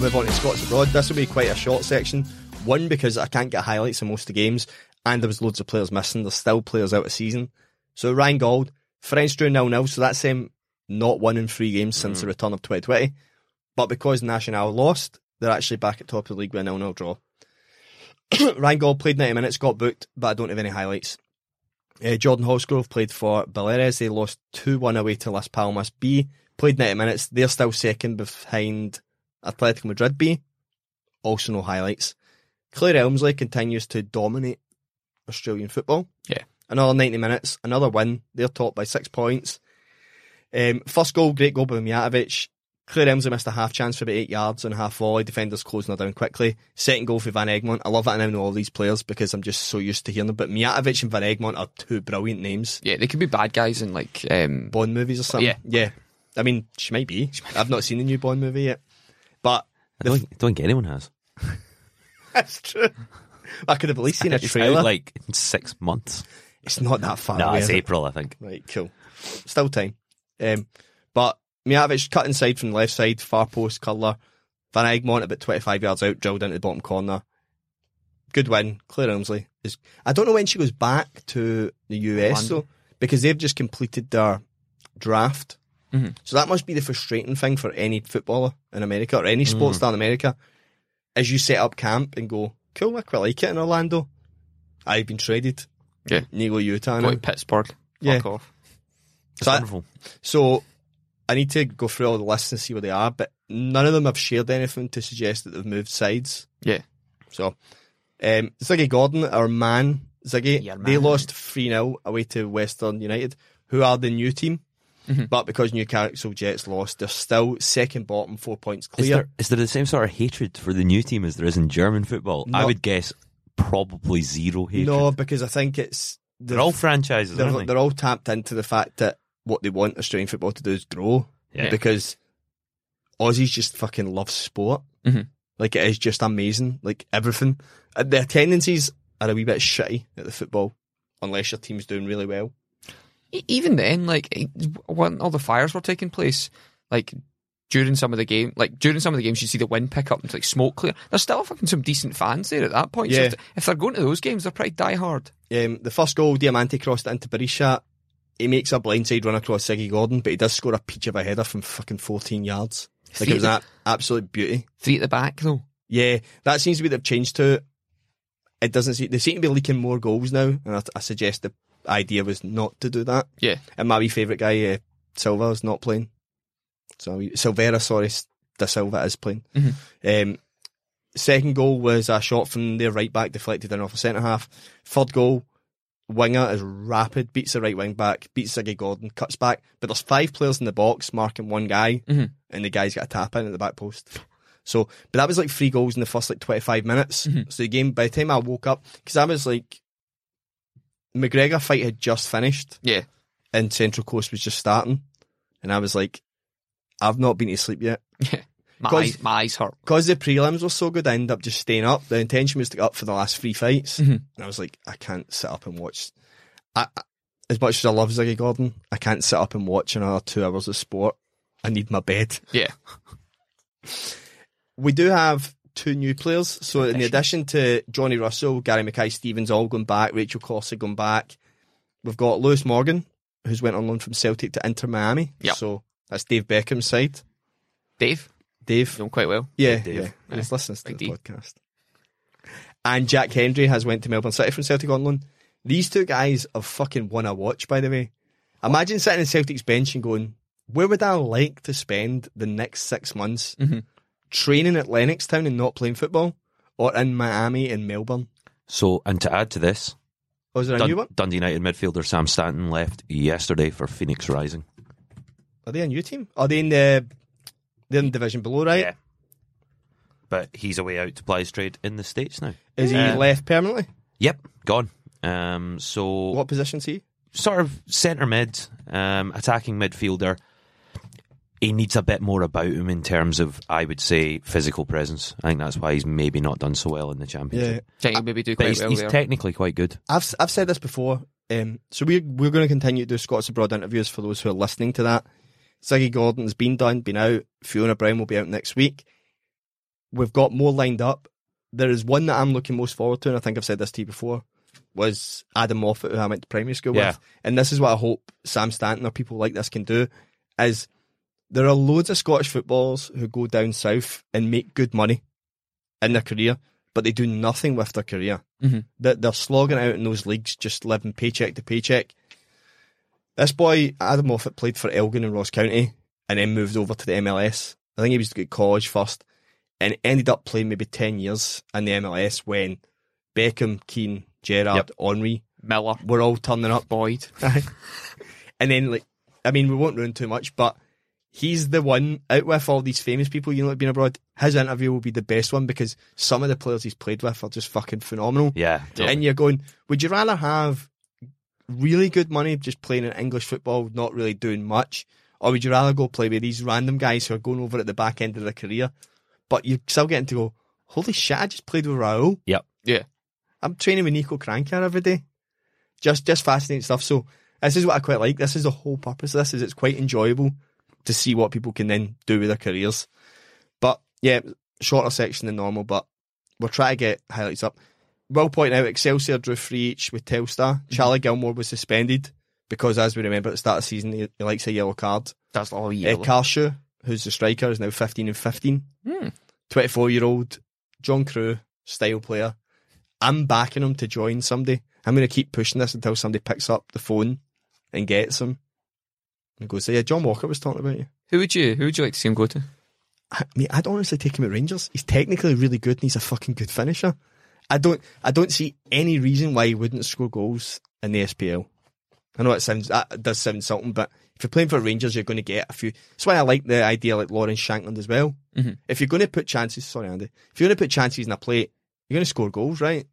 Move on to Scots abroad. This will be quite a short section. One because I can't get highlights of most of the games, and there was loads of players missing. There's still players out of season. So Ryan Gauld, Farense drew nil nil. So that's him not won in three games since the return of 2020. But because National lost, they're actually back at top of the league with a nil nil draw. [COUGHS] Ryan Gauld played 90 minutes, got booked, but I don't have any highlights. Uh, Jordan Hosgrove played for Baleares. They lost 2 1 away to Las Palmas B. Played 90 minutes. They're still second behind Atletico Madrid B. Also no highlights. Claire Emslie continues to dominate Australian football. Yeah. Another 90 minutes, another win. They're top by six points. Um, first goal, great goal by Mijatovic. Claire Emslie missed a half chance for about eight yards and a half volley. Defenders closing her down quickly. Second goal for Van Egmond. I love that I know all these players because I'm just so used to hearing them. But Mijatovic and Van Egmond are two brilliant names. Yeah, they could be bad guys in like um, Bond movies or something. Yeah. Yeah. I mean, she might be. I've not seen the new Bond movie yet. But I don't, don't think anyone has. [LAUGHS] that's true. I could have at least seen a trailer. like in six months. it's not that far No, it's is it? April, I think. Right, cool. Still time. Um, but Mijatovic cut inside from the left side, far post, colour. Van Egmond about 25 yards out, drilled into the bottom corner. Good win. Claire Emslie is. I don't know when she goes back to the US though, because they've just completed their draft. Mhm. So that must be the frustrating thing for any footballer in America or any sports star in America, is you set up camp and go, cool, I quite like it in Orlando. I've been traded. Yeah. Nilo Utah. go now. to Pittsburgh. Yeah. Fuck off. It's So I- wonderful. So I need to go through all the lists and see where they are, but none of them have shared anything to suggest that they've moved sides. Yeah. So um, Ziggy Gordon, our man, Ziggy, Your they lost 3 0 away to Western United, who are the new team. Mhm. But because Newcastle Jets lost, they're still second bottom, four points Is clear. there, is there the same sort of hatred for the new team as there is in German football? I would guess probably zero hatred. no, because I think it's They're all franchises, they're, aren't they? they're all tapped into the fact that what they want Australian football to do is grow. Yeah. Because Aussies just fucking love sport. Mhm. Like it is just amazing. Like everything. Uh, Their tendencies are a wee bit shitty at the football. unless your team's doing really well. Even then, like when all the fires were taking place, like during some of the game, like during some of the games, you see the wind pick up and like smoke clear. There's still fucking some decent fans there at that point. Yeah. if, if they're going to those games, they're pretty die hard. Um, the first goal, Diamanti crossed it into Berisha. He makes a blindside run across Ziggy Gordon, but he does score a peach of a header from fucking 14 yards. Like it was an absolute beauty. Three at the back though. Yeah, that seems to be the change to it. It doesn't seem, they seem to be leaking more goals now, and I, I suggest the idea was not to do that. Yeah. And my wee favourite guy, uh, Silva, is not playing. So Silvera, sorry, Da Silva is playing. Um, second goal was a shot from their right back, deflected in off a centre half. Third goal, winger is rapid, beats the right wing back, beats Ziggy Gordon, cuts back. But there's five players in the box marking one guy, Mhm. and the guy's got a tap in at the back post. So, but that was like three goals in the first like 25 minutes. So the game, by the time I woke up, because I was like, McGregor fight had just finished Yeah. and Central Coast was just starting. And I was like, I've not been to sleep yet. Yeah. [LAUGHS] My eyes, my eyes hurt. Because the prelims were so good, I ended up just staying up. The intention was to get up for the last three fights. Mhm. And I was like, I can't sit up and watch. I, I- as much as I love Ziggy Gordon, I can't sit up and watch another two hours of sport. I need my bed. Yeah. We do have two new players. So in addition to Johnny Russell, Gary Mackay Stevens all going back, Rachel Corsie going back, we've got Lewis Morgan, who's went on loan from Celtic to Inter Miami. Yep. So that's Dave Beckham's side. Dave, Dave. doing quite well. Yeah, Dave. yeah. He's listening to Big the D. podcast. And Jack Hendry has went to Melbourne City from Celtic on loan. These two guys have fucking won a watch, by the way. Imagine sitting in Celtic's bench and going, where would I like to spend the next six months? Mhm. Training at Lennoxtown and not playing football? Or in Miami and Melbourne? So, and to add to this, Oh, is there a Dun- new one? Dundee United midfielder Sam Stanton left yesterday for Phoenix Rising. Are they a new team? Are they in the they're in the division below, right? Yeah. But he's away out to ply his trade in the States now. Is he Uh, left permanently? Yep, gone. Um, so What position's he? sort of centre mid, um, attacking midfielder. He needs a bit more about him in terms of, I would say, physical presence. I think that's why he's maybe not done so well in the championship. Think he'll maybe do But quite he's, well he's there. technically quite good. I've I've said this before. Um, so we're we're going to continue to do Scots abroad interviews for those who are listening to that. Ziggy Gordon's been done, been out. Fiona Brown will be out next week. We've got more lined up. There is one that I'm looking most forward to, and I think I've said this to you before. Was Adam Moffat, who I went to primary school Yeah. with, and this is what I hope Sam Stanton or people like this can do. Is there are loads of Scottish footballers who go down south and make good money in their career, but they do nothing with their career mm-hmm. that they're slogging out in those leagues, just living paycheck to paycheck. This boy, Adam Moffat, played for Elgin and Ross County and then moved over to the MLS. I think he was at college first and ended up playing maybe 10 years in the MLS when Beckham, Keane, Gerrard, Yep. Henry Miller, were all turning up. Boyd. [LAUGHS] and then, like, I mean, we won't ruin too much, but he's the one out with all these famous people, you know, like being abroad. His interview will be the best one because some of the players he's played with are just fucking phenomenal. Yeah. And you're going, would you rather have really good money just playing in English football, not really doing much? Or would you rather go play with these random guys who are going over at the back end of their career, but you're still getting to go, holy shit, I just played with Raul. Yep. Yeah. I'm training with Nico Kranjcar every day. Just just fascinating stuff. So this is what I quite like. This is the whole purpose of this is it's quite enjoyable to see what people can then do with their careers. But yeah, shorter section than normal, but we'll try to get highlights up. Will point out Excelsior drew three each with Telstar. Charlie Gilmour was suspended because, as we remember at the start of the season, he, he likes a yellow card. That's all Uh, yellow. Karshu, who's the striker, is now 15 and 15. Hmm. 24 year old John Crew, style player. I'm backing him to join somebody. I'm going to keep pushing this until somebody picks up the phone and gets him and goes, Yeah, John Walker was talking about you. Who would you? Who would you like to see him go to? I mean, I'd honestly take him at Rangers. He's technically really good and he's a fucking good finisher. I don't, I don't see any reason why he wouldn't score goals in the SPL. I know it sounds, that does sound something, but if you're playing for Rangers, you're going to get a few. That's why I like the idea like Lawrence Shankland as well. Mhm. If you're going to put chances, sorry Andy, if you're going to put chances in a plate, you're going to score goals, right?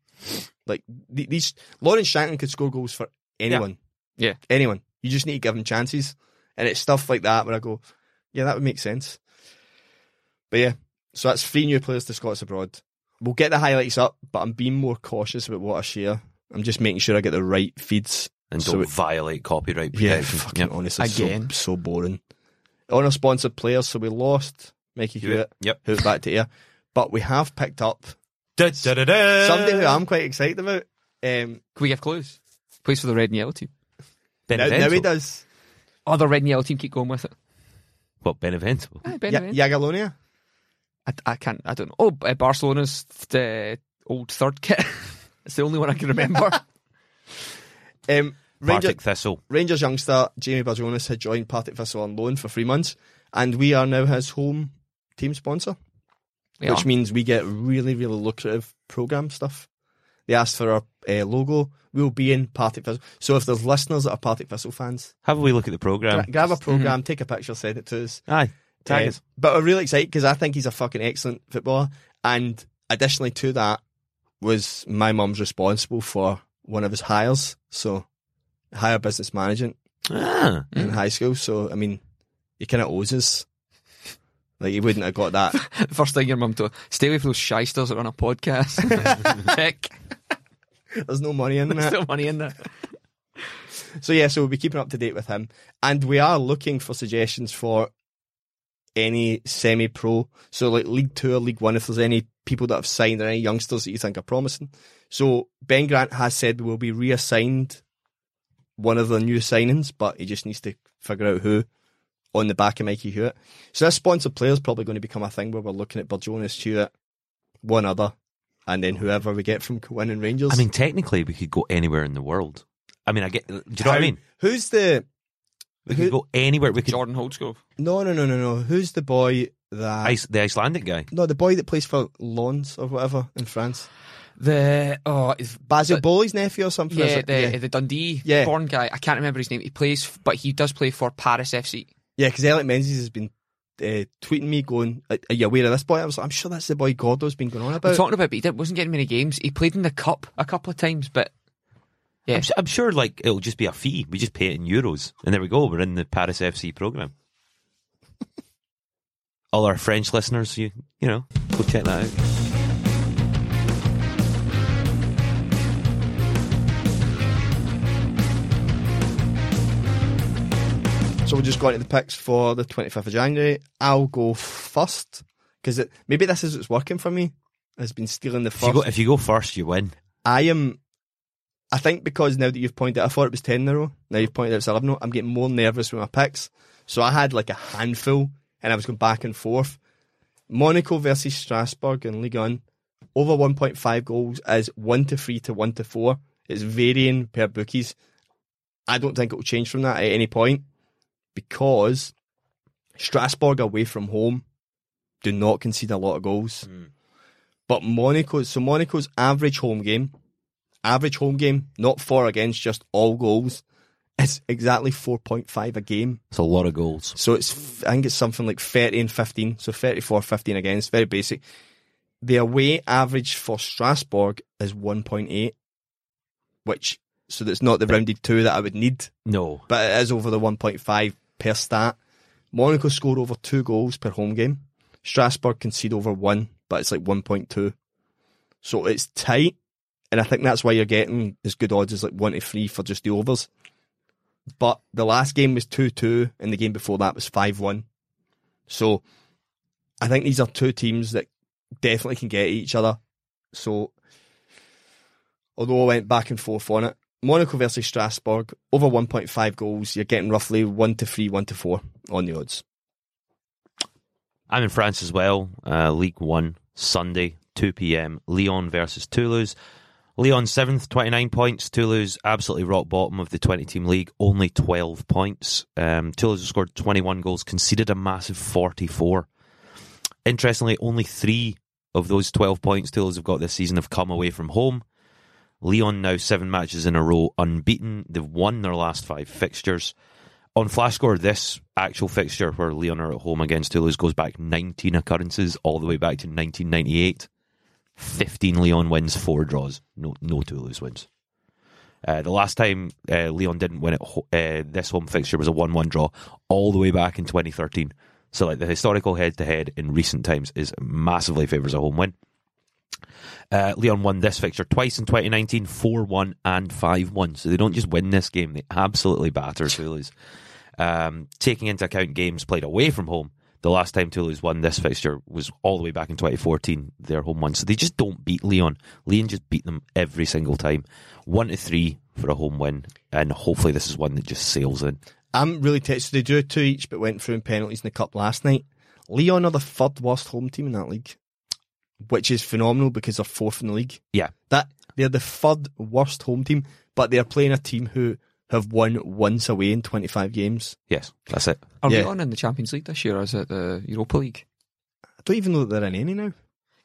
Like these, Lawrence Shankland could score goals for anyone. Yeah. Anyone. You just need to give him chances. And it's stuff like that where I go, yeah, that would make sense. But yeah, so that's three new players to Scots abroad. We'll get the highlights up, but I'm being more cautious about what I share I'm just making sure I get the right feeds. And So don't it- violate copyright Yeah, fucking Yep. honestly, Again. so, so boring. On a sponsored players, so we lost Mikey Hewitt, Yep. who's back to Ayr, but we have picked up Da, da, da, da. somebody who I'm quite excited about. Um, Can we give clues? Plays for the red and yellow team. now, now he does Oh, the red and yellow team keep going with it. What, Benevento? Aye, Ya- Benevento. Jagiellonia. I, I can't. I don't know. Oh, uh, Barcelona's the old third kit. [LAUGHS] it's the only one I can remember. [LAUGHS] Um, Ranger, Partick Thistle. Rangers youngster Jamie Barjonas had joined Partick Thistle on loan for three months, and we are now his home team sponsor, Yeah. which means we get really, really lucrative program stuff. They asked for our uh, logo. We'll be in Partick Thistle. So if there's listeners that are Partick Thistle fans, Have a wee look at the programme. gra- grab a program, take a picture, send it to us. Aye. Tag Uh, us. but I'm really excited because I think he's a fucking excellent footballer. And additionally to that, was my mum's responsible for one of his hires. So, higher business management Ah. in high school. So, I mean, he kind of owes us. Like, he wouldn't have got that. [LAUGHS] first thing your mum told, stay away from those shysters that run a podcast. [LAUGHS] Check. There's no money in There's that. still money in there. [LAUGHS] So, yeah, so we'll be keeping up to date with him. And we are looking for suggestions for any semi pro. So, like League Two or League One, if there's any people that have signed or any youngsters that you think are promising. So, Ben Grant has said we'll be reassigned one of the new signings, but he just needs to figure out who on the back of Mikey Hewitt. So, this sponsored player is probably going to become a thing where we're looking at Barjonas, Hewitt, one other, and then whoever we get from Cohen and Rangers. I mean, technically, we could go anywhere in the world. I mean, I get. Do you know what I mean? Who's the. We Who- could go anywhere. We could. Jordan Holdsgrove. No, no, no, no, no. Who's the boy that. Ice, the Icelandic guy. No, the boy that plays for Lons or whatever in France. The oh, it's, Basil the- Bowley's nephew or something. yeah, the yeah, the Dundee Yeah. born guy. I can't remember his name. He plays, but he does play for Paris FC. yeah, because Elliot Menzies has been uh, tweeting me going, "Are are you aware of this boy?" I was like, "I'm sure that's the boy Gordo's been going on We're about." talking about, but he did, wasn't getting many games. He played in the cup a couple of times, but yeah, I'm, su- I'm sure, like it'll just be a fee. We just pay it in euros, and there we go. We're in the Paris FC program. [LAUGHS] All our French listeners, you you know, go check that out. So we're just going to the picks for the 25th of January. I'll go first because maybe this is what's working for me. Has been stealing the If you first. go, if you go first, you win. I am. I think because now that you've pointed, I thought it was ten in a row. Now you've pointed out it's eleven. I'm getting more nervous with my picks. So I had like a handful, and I was going back and forth. Monaco versus Strasbourg in Ligue 1. Over 1.5 goals is 1 to 3 to 1 to 4. It's varying per bookies. I don't think it will change from that at any point because Strasbourg away from home do not concede a lot of goals. Hmm. But Monaco, so Monaco's average home game, average home game, not for against, just all goals, [LAUGHS] is exactly 4.5 a game. It's a lot of goals. So it's, I think it's something like 30 and 15. So 34, 15 against, very basic. The away average for Strasbourg is 1.8, which, so that's not the rounded two that I would need, No, but it is over the 1.5 per stat. Monaco scored over two goals per home game. Strasbourg concede over one, but it's like 1.2. So it's tight, and I think that's why you're getting as good odds as like 1 to 3 for just the overs. But the last game was 2 2, and the game before that was 5 1. So I think these are two teams that definitely can get each other. So although I went back and forth on it, Monaco versus Strasbourg, over 1.5 goals, you're getting roughly 1 to 3, 1 to 4 on the odds. I'm in France as well. Uh, League One Sunday, 2 p.m. Lyon versus Toulouse. Lyon seventh, 29 points. Toulouse absolutely rock bottom of the 20 team league, only 12 points. Um, Toulouse scored 21 goals, conceded a massive 44. Interestingly, only three of those 12 points Toulouse have got this season have come away from home. Lyon now seven matches in a row unbeaten. They've won their last five fixtures. On Flash Score, this actual fixture where Lyon are at home against Toulouse goes back 19 occurrences, all the way back to 1998. 15 Lyon wins, four draws. No, no Toulouse wins. Uh, the last time uh, Lyon didn't win it, uh, this home fixture was a 1 1 draw, all the way back in 2013. So, like, the historical head to head in recent times is massively favours a home win. Uh, Lyon won this fixture twice in 2019, 4-1 and 5-1. So they don't just win this game, they absolutely batter Toulouse. Um, taking into account games played away from home, the last time Toulouse won this fixture was all the way back in 2014, their home one. So they just don't beat Lyon. Lyon just beat them every single time. One to three for a home win, and hopefully this is one that just sails in. I'm really tested. They drew two each, but went through in penalties in the cup last night. Lyon are the third worst home team in that league, which is phenomenal because they're fourth in the league. Yeah. That they're the third worst home team, but they're playing a team who have won once away in 25 games. Yes, that's it. Are Yeah. Lyon in the Champions League this year, or is it the Europa League? I don't even know that they're in any now.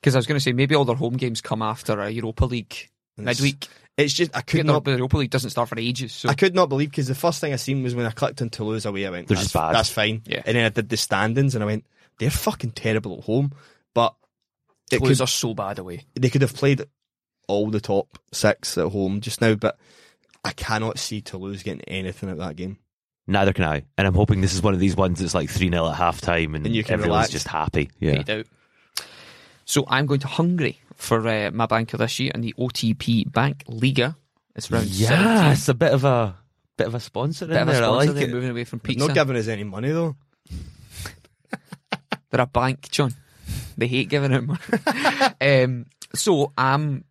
Because I was going to say maybe all their home games come after a Europa League It's- midweek. It's just I could Getting up, not. the Europa League doesn't start for ages. So I could not believe because the first thing I seen was when I clicked on Toulouse away. I went, They're that's, just bad. that's fine. Yeah. And then I did the standings and I went, they're fucking terrible at home. But it Toulouse could, are so bad away. they could have played all the top six at home just now, but I cannot see Toulouse getting anything out of that game. Neither can I. And I'm hoping this is one of these ones that's like 3 0 at half time and, And you can everyone's relax. just happy. Yeah. Paid out. So I'm going to Hungary for uh, my banker this year in the OTP Bank Liga. It's round Yeah, 17. it's a bit of a bit of a sponsor in Bit of a there. sponsor I like it. moving away from They're pizza. not giving us any money though. [LAUGHS] They're a bank, John. They hate giving money. [LAUGHS] um, so I'm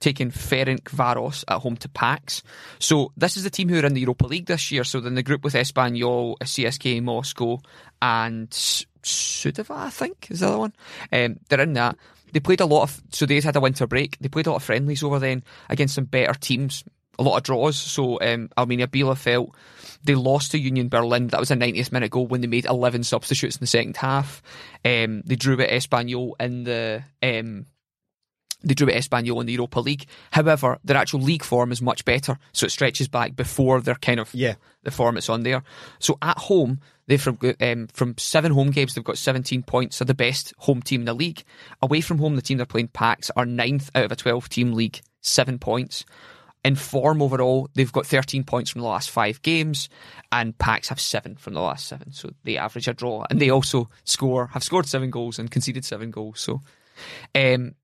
taking Ferencváros at home to Paks. So this is the team who are in the Europa League this year. So they're the group with Espanyol, CSKA Moscow, and Sudova, I think, is the other one. Um, they're in that. They played a lot of, so they had a winter break. They played a lot of friendlies over then against some better teams, a lot of draws. So um, Arminia Bielefeld, they lost to Union Berlin. That was a 90th minute goal when they made 11 substitutes in the second half. Um, they drew at Espanyol in the um, they drew at Espanyol in the Europa League. However, their actual league form is much better, so it stretches back before their kind of Yeah. the form it's on there. So at home, they from um, from seven home games, they've got 17 points. They're the best home team in the league. Away from home, the team they're playing Paks are ninth out of a 12 team league, seven points. In form overall, they've got 13 points from the last five games, and Paks have seven from the last seven. So they average a draw, and they also score have scored seven goals and conceded seven goals. So, um,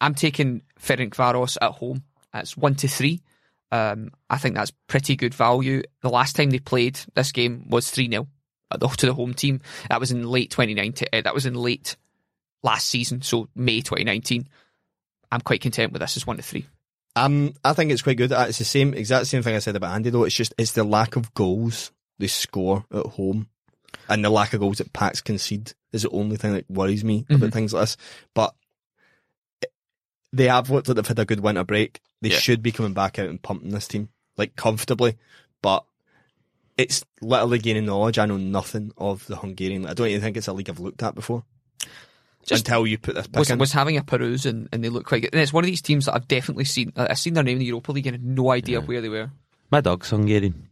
I'm taking Ferencváros at home. That's one to three. Um, I think that's pretty good value. The last time they played this game was 3 0 to the home team. That was in late 2019. Uh, that was in late last season, so May 2019. I'm quite content with this as 1 to 3. Um, I think it's quite good. Uh, It's the same, exact same thing I said about Andy though. It's just, it's the lack of goals they score at home and the lack of goals that Paks concede is the only thing that worries me about Mhm. things like this. But they have looked like they've had a good winter break. They Yeah. should be coming back out and pumping this team, like comfortably. But it's literally gaining knowledge. I know nothing of the Hungarian. I don't even think it's a league I've looked at before. Just until you put this pick Was, in. was having a peruse and, and they look quite good. And it's one of these teams that I've definitely seen. I've seen their name in the Europa League and had no idea where they were. My dog's Hungarian.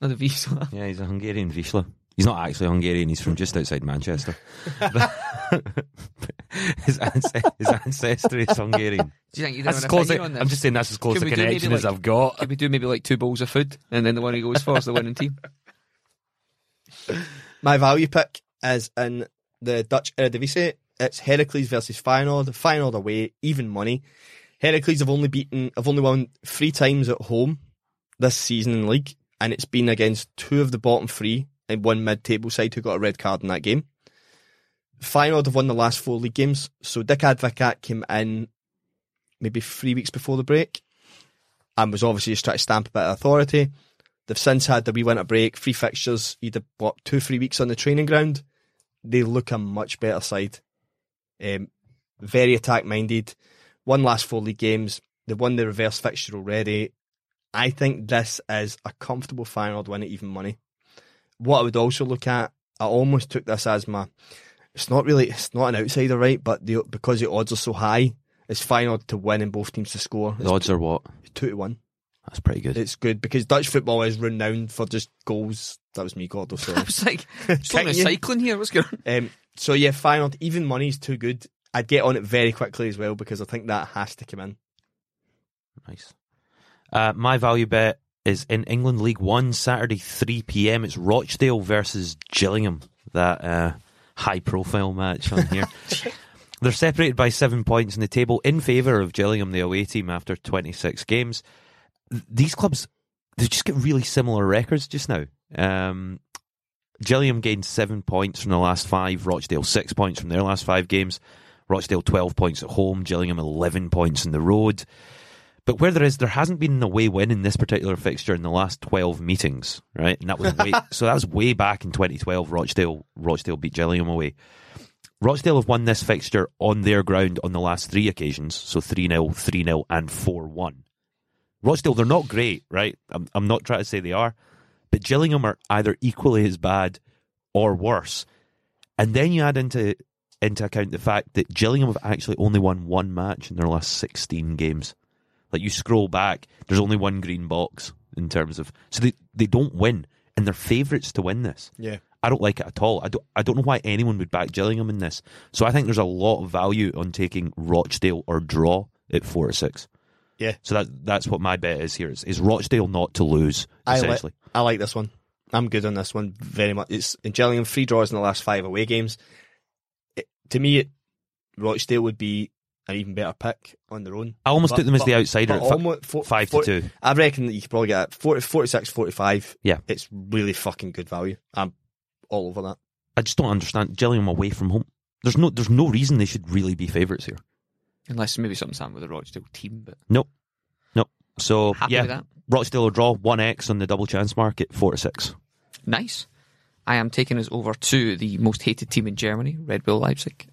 Not the Visa. [LAUGHS] Yeah, he's a Hungarian Vizsla. He's not actually Hungarian. He's from just outside Manchester. [LAUGHS] [LAUGHS] his, ance- his ancestry is Hungarian. Do you think you That's as want close. to I, on this? I'm just saying that's as close Could a we do connection as like- I've got. Could we do maybe like two bowls of food and then the one he goes for is the winning team? My value pick is in the Dutch Eredivisie. It's Heracles versus Feyenoord. Feyenoord away, even money. Heracles have only beaten, have only won three times at home this season in the league, and it's been against two of the bottom three and one mid-table side who got a red card in that game. Feyenoord have won the last four league games, so Dick Advocaat came in maybe three weeks before the break and was obviously just trying to stamp a bit of authority. They've since had the wee winter break, free fixtures, either what two, three weeks on the training ground. They look a much better side. Um, very attack minded. Won last four league games. They've won the reverse fixture already. I think this is a comfortable Feyenoord to win at even money. What I would also look at, I almost took this as my. It's not really. It's not an outsider, right? But the, because the odds are so high, it's Feyenoord to win and both teams to score. It's The odds are what? two to one. That's pretty good. It's good because Dutch football is renowned for just goals. That was me, Gordo. [LAUGHS] I was like, [LAUGHS] just on Can't the you? cycling here. What's going on? um, so yeah, Feyenoord even money's too good. I'd get on it very quickly as well because I think that has to come in. Nice. Uh, my value bet is in England League One, Saturday, 3 p.m. It's Rochdale versus Gillingham, that uh, high profile match on here. [LAUGHS] They're separated by seven points in the table in favour of Gillingham, the away team, after 26 games. Th- These clubs, they just get really similar records just now. Um, Gillingham gained seven points from the last five, Rochdale six points from their last five games, Rochdale 12 points at home, Gillingham 11 points in the road. But where there is, there hasn't been an away win in this particular fixture in the last 12 meetings, right? And that was way, [LAUGHS] so that was way back in 2012. Rochdale, Rochdale beat Gillingham away. Rochdale have won this fixture on their ground on the last three occasions, so 3 0, 3 0, and 4 1. Rochdale, they're not great, right? I'm, I'm not trying to say they are, but Gillingham are either equally as bad or worse. And then you add into into account the fact that Gillingham have actually only won one match in their last 16 games. Like you scroll back, there's only one green box in terms of so they, they don't win and they're favourites to win this. Yeah. I don't like it at all. I don't I don't know why anyone would back Gillingham in this. So I think there's a lot of value on taking Rochdale or draw at four to six. Yeah. So that that's what my bet is here. Is, is Rochdale not to lose I like, essentially? I like this one. I'm good on this one very much. It's in Gillingham three draws in the last five away games. It, to me, it, Rochdale would be an even better pick on their own. I almost But- took them as but- the outsider at almost four- five four- to two. I reckon that you could probably get 40, 46, 45. Yeah. It's really fucking good value. I'm all over that. I just don't understand Gillingham away from home. There's no there's no reason they should really be favourites here. Unless maybe something's happened with the Rochdale team, but Nope. Nope. So happy yeah. Rochdale will draw one X on the double chance market, four to six. Nice. I am taking us over to the most hated team in Germany, Red Bull Leipzig,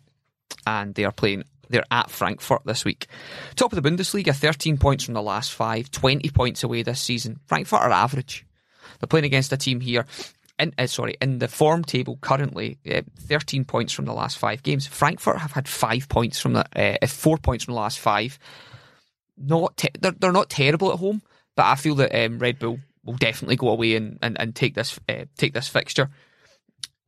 and they are playing. They're at Frankfurt this week. Top of the Bundesliga, 13 points from the last five, 20 points away this season. Frankfurt are average. They're playing against a team here. In, uh, sorry, in the form table currently, uh, 13 points from the last five games. Frankfurt have had five points from the uh, uh, four points from the last five. Not te- they're they're not terrible at home, but I feel that um, Red Bull will definitely go away and, and, and take this uh, take this fixture.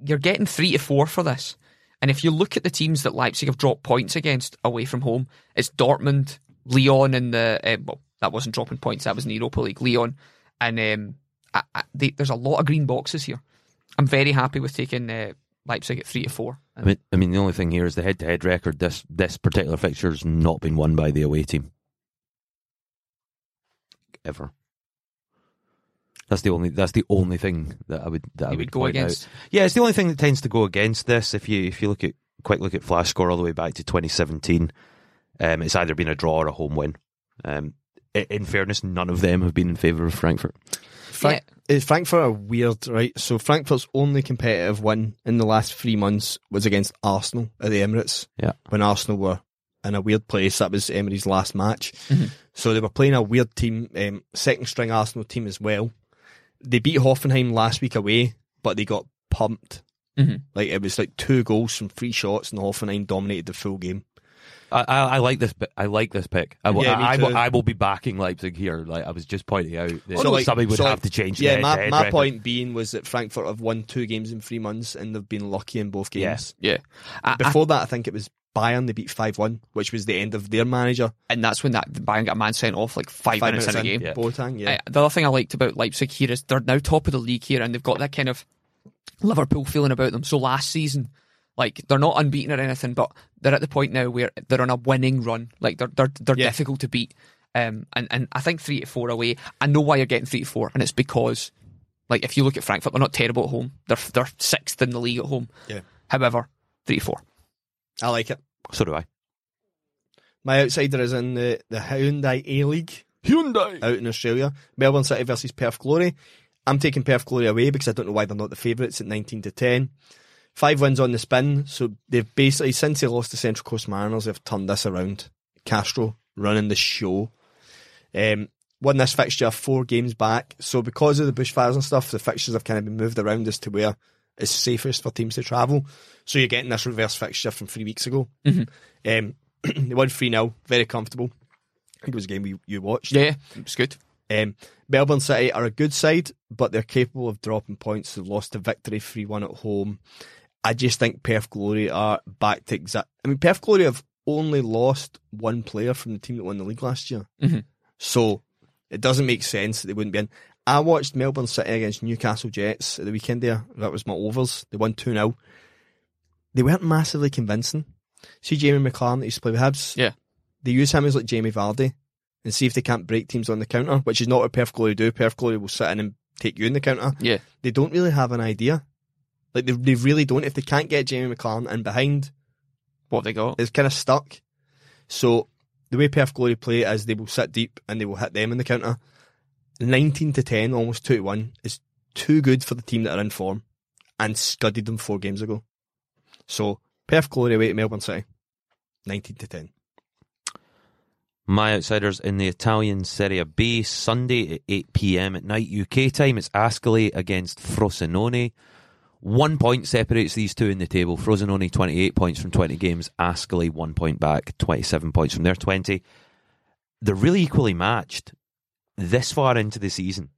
You're getting three to four for this, and if you look at the teams that Leipzig have dropped points against away from home, it's Dortmund, Lyon, and the uh, well that wasn't dropping points, that was in the Europa League, Lyon, and um, I, I, they, there's a lot of green boxes here. I'm very happy with taking uh, Leipzig at three to four. I mean, I mean, the only thing here is the head-to-head record. This this particular fixture has not been won by the away team ever. That's the only. That's the only thing that I would that I You would, would go point out. against. Yeah, it's the only thing that tends to go against this. If you if you look at quick look at flash score all the way back to 2017, um, it's either been a draw or a home win. Um, i- in fairness, none of them have been in favour of Frankfurt. Frank, uh, Frankfurt are weird, right? So Frankfurt's only competitive win in the last three months was against Arsenal at the Emirates. Yeah. When Arsenal were in a weird place. That was Emery's last match. Mm-hmm. So they were playing a weird team, um, second string Arsenal team as well. They beat Hoffenheim last week away, but they got pumped. Mhm. Like it was like two goals from three shots, and Hoffenheim dominated the full game. I, I, I like this. I like this pick. I, will- Yeah, me I, I will, too. I will be backing Leipzig here. Like I was just pointing out that So, like- somebody would so, have like, to change. Yeah, the my, head-to-head my record. point being was that Frankfurt have won two games in three months, and they've been lucky in both games. Yeah. Yeah, I, I, Before that, I think it was Bayern. They beat five one, which was the end of their manager. and that's when that Bayern got a man sent off like five, minutes, in a game. Yeah. Boateng, yeah. Uh, the other thing I liked about Leipzig here is they're now top of the league here, and they've got that kind of Liverpool feeling about them. So last season, like they're not unbeaten or anything, but they're at the point now where they're on a winning run. Like they're they're they're Yeah. difficult to beat. Um, and and I think three to four away. I know why you're getting three to four, and it's because, like, if you look at Frankfurt, they're not terrible at home. They're they're sixth in the league at home. Yeah. However, three to four. I like it. So do I. My outsider is in the, the Hyundai A League Hyundai. out in Australia. Melbourne City versus Perth Glory. I'm taking Perth Glory away because I don't know why they're not the favourites at 19 to 10. Five wins on the spin, so they've basically, since they lost to Central Coast Mariners, they've turned this around. Castro running the show. Um, won this fixture four games back, so because of the bushfires and stuff, the fixtures have kind of been moved around as to where it's safest for teams to travel. So you're getting this reverse fixture from three weeks ago. Um, [CLEARS THROAT] they won 3 0, very comfortable. I think it was a game you, you watched. Yeah, it's good. Um, Melbourne City are a good side, but they're capable of dropping points. They've lost to victory 3 1 at home. I just think Perth Glory are back to exact. I mean, Perth Glory have only lost one player from the team that won the league last year. Mhm. So it doesn't make sense that they wouldn't be in. I watched Melbourne City against Newcastle Jets at the weekend there. That was my overs. They won 2 0. They weren't massively convincing. See Jamie Maclaren that used to play with Hibs? Yeah. They use him as like Jamie Vardy and see if they can't break teams on the counter, which is not what Perth Glory do. Perth Glory will sit in and take you in the counter. Yeah. They don't really have an idea. Like they, they really don't. If they can't get Jamie Maclaren in behind, What have they got? it's kind of stuck. So the way Perth Glory play is they will sit deep and they will hit them in the counter. 19 to 10, almost 2 to 1, is too good for the team that are in form and scudded them four games ago. So Perth Glory away to Melbourne City. 19 to 10. My outsiders in the Italian Serie B Sunday at 8 p.m. at night UK time. It's Ascoli against Frosinone. One point separates these two in the table. Frosinone 28 points from 20 games. Ascoli one point back, 27 points from their 20. They're really equally matched this far into the season.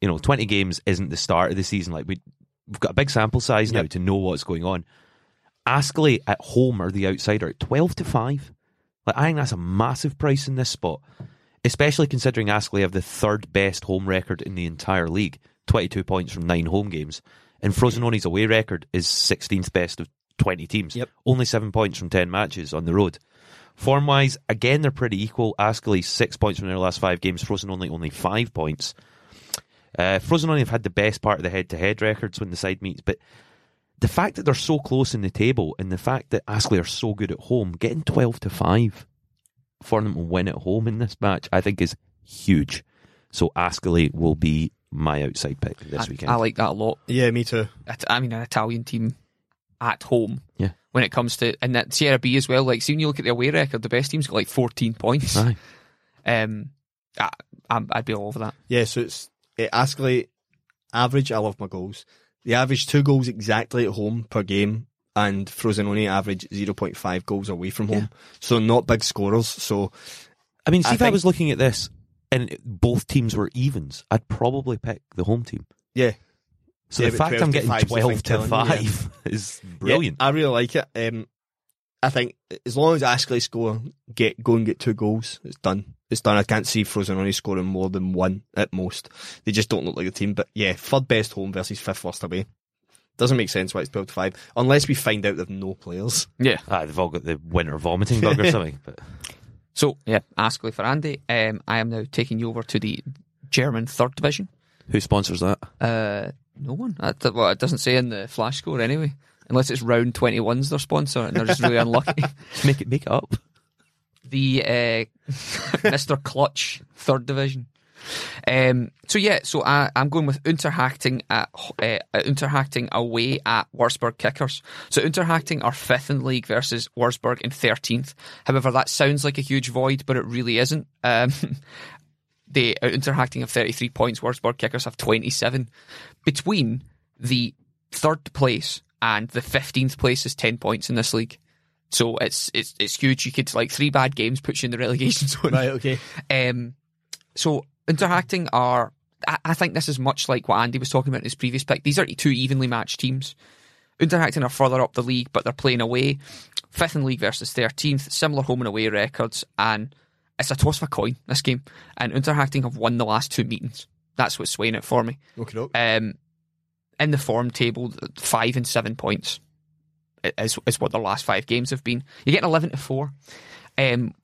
You know, 20 games isn't the start of the season. Like we, we've got a big sample size now Yep. to know what's going on. Ascoli at home are the outsider at 12 to 5. Like I think that's a massive price in this spot, especially considering Ascoli have the third best home record in the entire league, 22 points from nine home games, and Frosinone's away record is 16th best of 20 teams, Yep. only seven points from 10 matches on the road. Form wise, again they're pretty equal. Ascoli six points from their last five games, Frosinone only five points. Uh, Frosinone have had the best part of the head-to-head records when the side meets, but the fact that they're so close in the table and the fact that Ascoli are so good at home, getting 12 to 5 for them to win at home in this match, I think is huge. So Ascoli will be my outside pick this I, weekend. I like that a lot. Yeah, me too. It- I mean, an Italian team at home. Yeah. When it comes to and that Serie B as well. Like, see when you look at the away record, the best team's got like 14 points. Aye. Um, I, I'm- I'd be all over that. Yeah, so it's uh, Ascoli average. I love my goals. They average two goals exactly at home per game, and Frosinone average 0.5 goals away from home. So not big scorers. So I mean, see I if I was looking at this and both teams were evens, I'd probably pick the home team. yeah, So Yeah, the fact I'm getting 5 's 12 to telling you, 5 [LAUGHS] is brilliant. Yeah, I really like it. Um, I think as long as Ascoli score, get go and get two goals, it's done. It's done. I can't see Frosinone scoring more than one at most. They just don't look like a team. But yeah, third best home versus fifth worst away. Doesn't make sense why it's twelve to five, unless we find out they've no players. Yeah. Ah, they've all got the winter vomiting bug or [LAUGHS] something. But So, yeah, Ascoli for Andy. Um, I am now taking you over to the German third division. who sponsors that? Uh, no one. That, well, it doesn't say in the flash score anyway. Unless it's round 21's their sponsor and they're just really unlucky. [LAUGHS] Make it make it up. the uh, [LAUGHS] Mr. Clutch third division. Um, so yeah, so I, I'm going with Unterhaching at uh, Unterhaching away at Wurzburg Kickers. So Unterhaching are fifth in the league versus Wurzburg in thirteenth. However, that sounds like a huge void, but it really isn't. Um, [LAUGHS] they uh, Unterhaching have 33 points. Wurzburg Kickers have 27. Between the third place and the 15th place is 10 points in this league. So it's it's it's huge. You could like three bad games put you in the relegation [LAUGHS] zone. Right. Okay. Um, so Unterhaching are. I, I think this is much like what Andy was talking about in his previous pick. These are two evenly matched teams. Unterhaching are further up the league, but they're playing away. Fifth in the league versus thirteenth. Similar home and away records, and it's a toss of a coin. This game, and Unterhaching have won the last two meetings. That's what's swaying it for me. Okay. Um, in the form table, five and seven points is, is what their last five games have been. You're getting eleven to four. Um,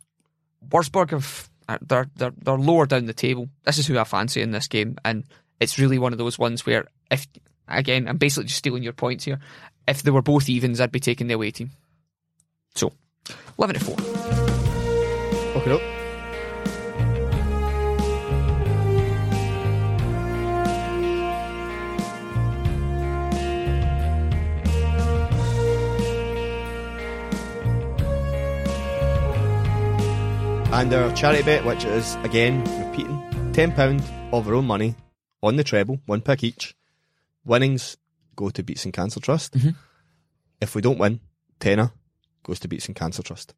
Wurzburg have Uh, they're they're they're lower down the table. This is who I fancy in this game, and it's really one of those ones where if again I'm basically just stealing your points here. If they were both evens, I'd be taking the away team. So eleven to four. Okay. And our charity bet, which is again repeating, ten pound of our own money on the treble, one pick each. Winnings go to Beats and Cancer Trust. Mm-hmm. If we don't win, tenner goes to Beats and Cancer Trust.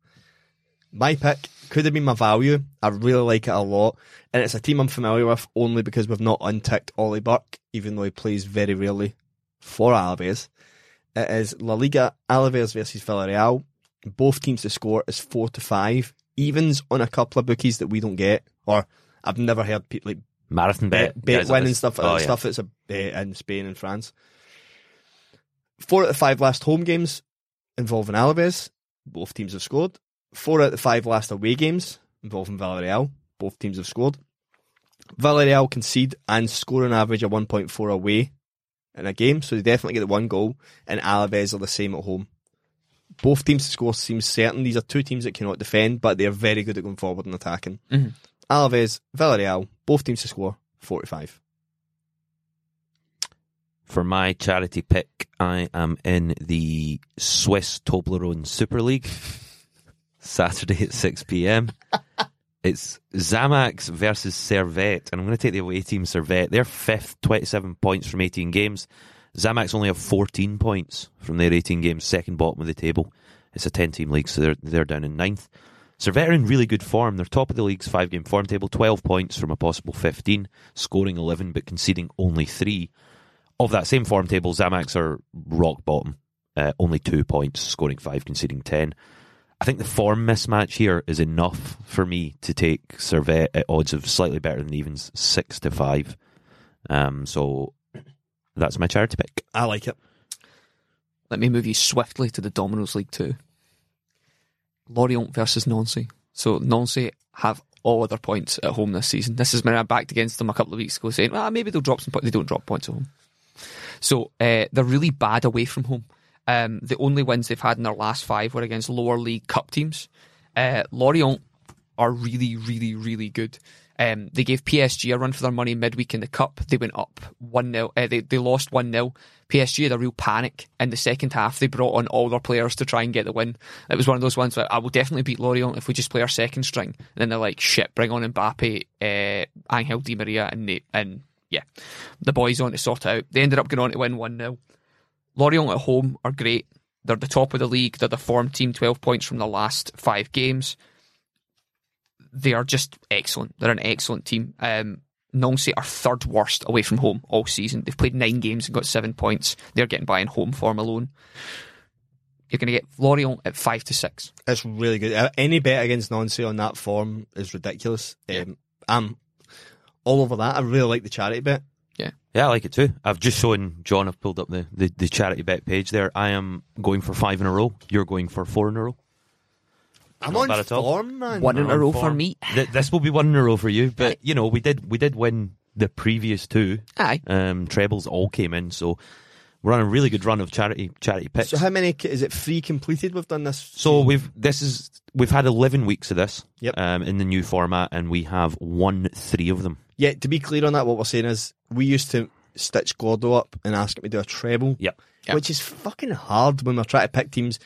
My pick could have been my value. I really like it a lot. And it's a team I'm familiar with only because we've not unticked Ollie Burke, even though he plays very rarely for Alaves. It is La Liga Alaves versus Villarreal. Both teams to score is four to five. Evens on a couple of bookies that we don't get, or I've never heard people like Marathon bet. bet, bet win and stuff, Oh, yeah. stuff that's a, uh, in Spain and France. Four out of five last home games involving Alaves. Both teams have scored. Four out of the five last away games involving Villarreal. Both teams have scored. Villarreal concede and score an average of 1.4 away in a game, so they definitely get the one goal, and Alaves are the same at home. Both teams to score seems certain. These are two teams that cannot defend, but they're very good at going forward and attacking. Mhm. Alaves, Villarreal, both teams to score 45. For my charity pick, I am in the Swiss Toblerone Super League. [LAUGHS] Saturday at 6 p.m. [LAUGHS] it's Xamax versus Servette, and I'm going to take the away team Servette. They're fifth, 27 points from 18 games. Xamax only have 14 points from their 18 games, second bottom of the table. It's a 10 team league, so they're, they're down in ninth. Servette in really good form. They're top of the league's five game form table, 12 points from a possible 15, scoring 11 but conceding only three of that same form table, Xamax are rock bottom, uh, only two points, scoring five, conceding ten. I think the form mismatch here is enough for me to take Servette at odds of slightly better than evens, six to five. Um, so that's my charity pick. I like it. Let me move you swiftly to the Domino's League 2. Lorient versus Nancy. So Nancy have all other points at home this season. This is when I backed against them a couple of weeks ago saying, ah, maybe they'll drop some points. They don't drop points at home. So uh, they're really bad away from home. Um, the only wins they've had in their last five were against lower league cup teams. Uh, Lorient are really, really, really good. Um, they gave PSG a run for their money midweek in the cup. They went up one 0 uh, They they lost one 0 PSG had a real panic in the second half. They brought on all their players to try and get the win. It was one of those ones where I will definitely beat Lorient if we just play our second string. And then they're like, shit, bring on Mbappe, uh, Angel Di Maria, and they, and yeah, the boys on to sort out. They ended up going on to win one 0 Lorient at home are great. They're the top of the league. They're the form team, 12 points from the last five games. They are just excellent. They're an excellent team. Um, Nancy are third worst away from home all season. They've played nine games and got seven points. They're getting by in home form alone. You're going to get Lorient at five to six. It's really good. Uh, Any bet against Nancy on that form is ridiculous. Um, I'm all over that. I really like the charity bet. Yeah, I like it too. I've just shown John. I've pulled up the, the, the charity bet page there. I am going for five in a row. You're going for four in a row. I'm Not on bad form, man. One in a row for me. Th- this will be one in a row for you, but you know we did we did win the previous two. Aye. Um, trebles all came in, so we're on a really good run of charity charity picks. So how many is it? Three completed. We've done this. So we've this is we've had eleven weeks of this. Yep. Um, in the new format, and we have won three of them. Yeah, to be clear on that, what we're saying is we used to stitch Gordo up and ask him to do a treble. Yep. Yep. Which is fucking hard when we're trying to pick teams.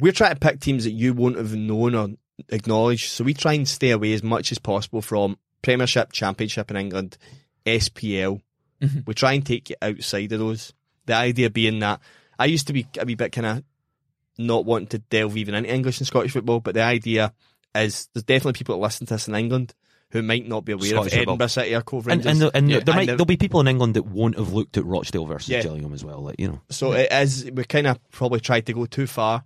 We're trying to pick teams that you won't have known or acknowledged. So we try and stay away as much as possible from Premiership, Championship in England, SPL. Mhm. We try and take you outside of those. The idea being that I used to be a wee bit kind of not wanting to delve even into English and Scottish football, but the idea is there's definitely people that listen to this in England who might not be aware Scottish of football. Edinburgh City or Cove And, Rangers. and, the- and Yeah. there might And the- there'll be people in England that won't have looked at Rochdale versus Yeah. Gillingham as well. Like you know, So it is. We kind of probably tried to go too far.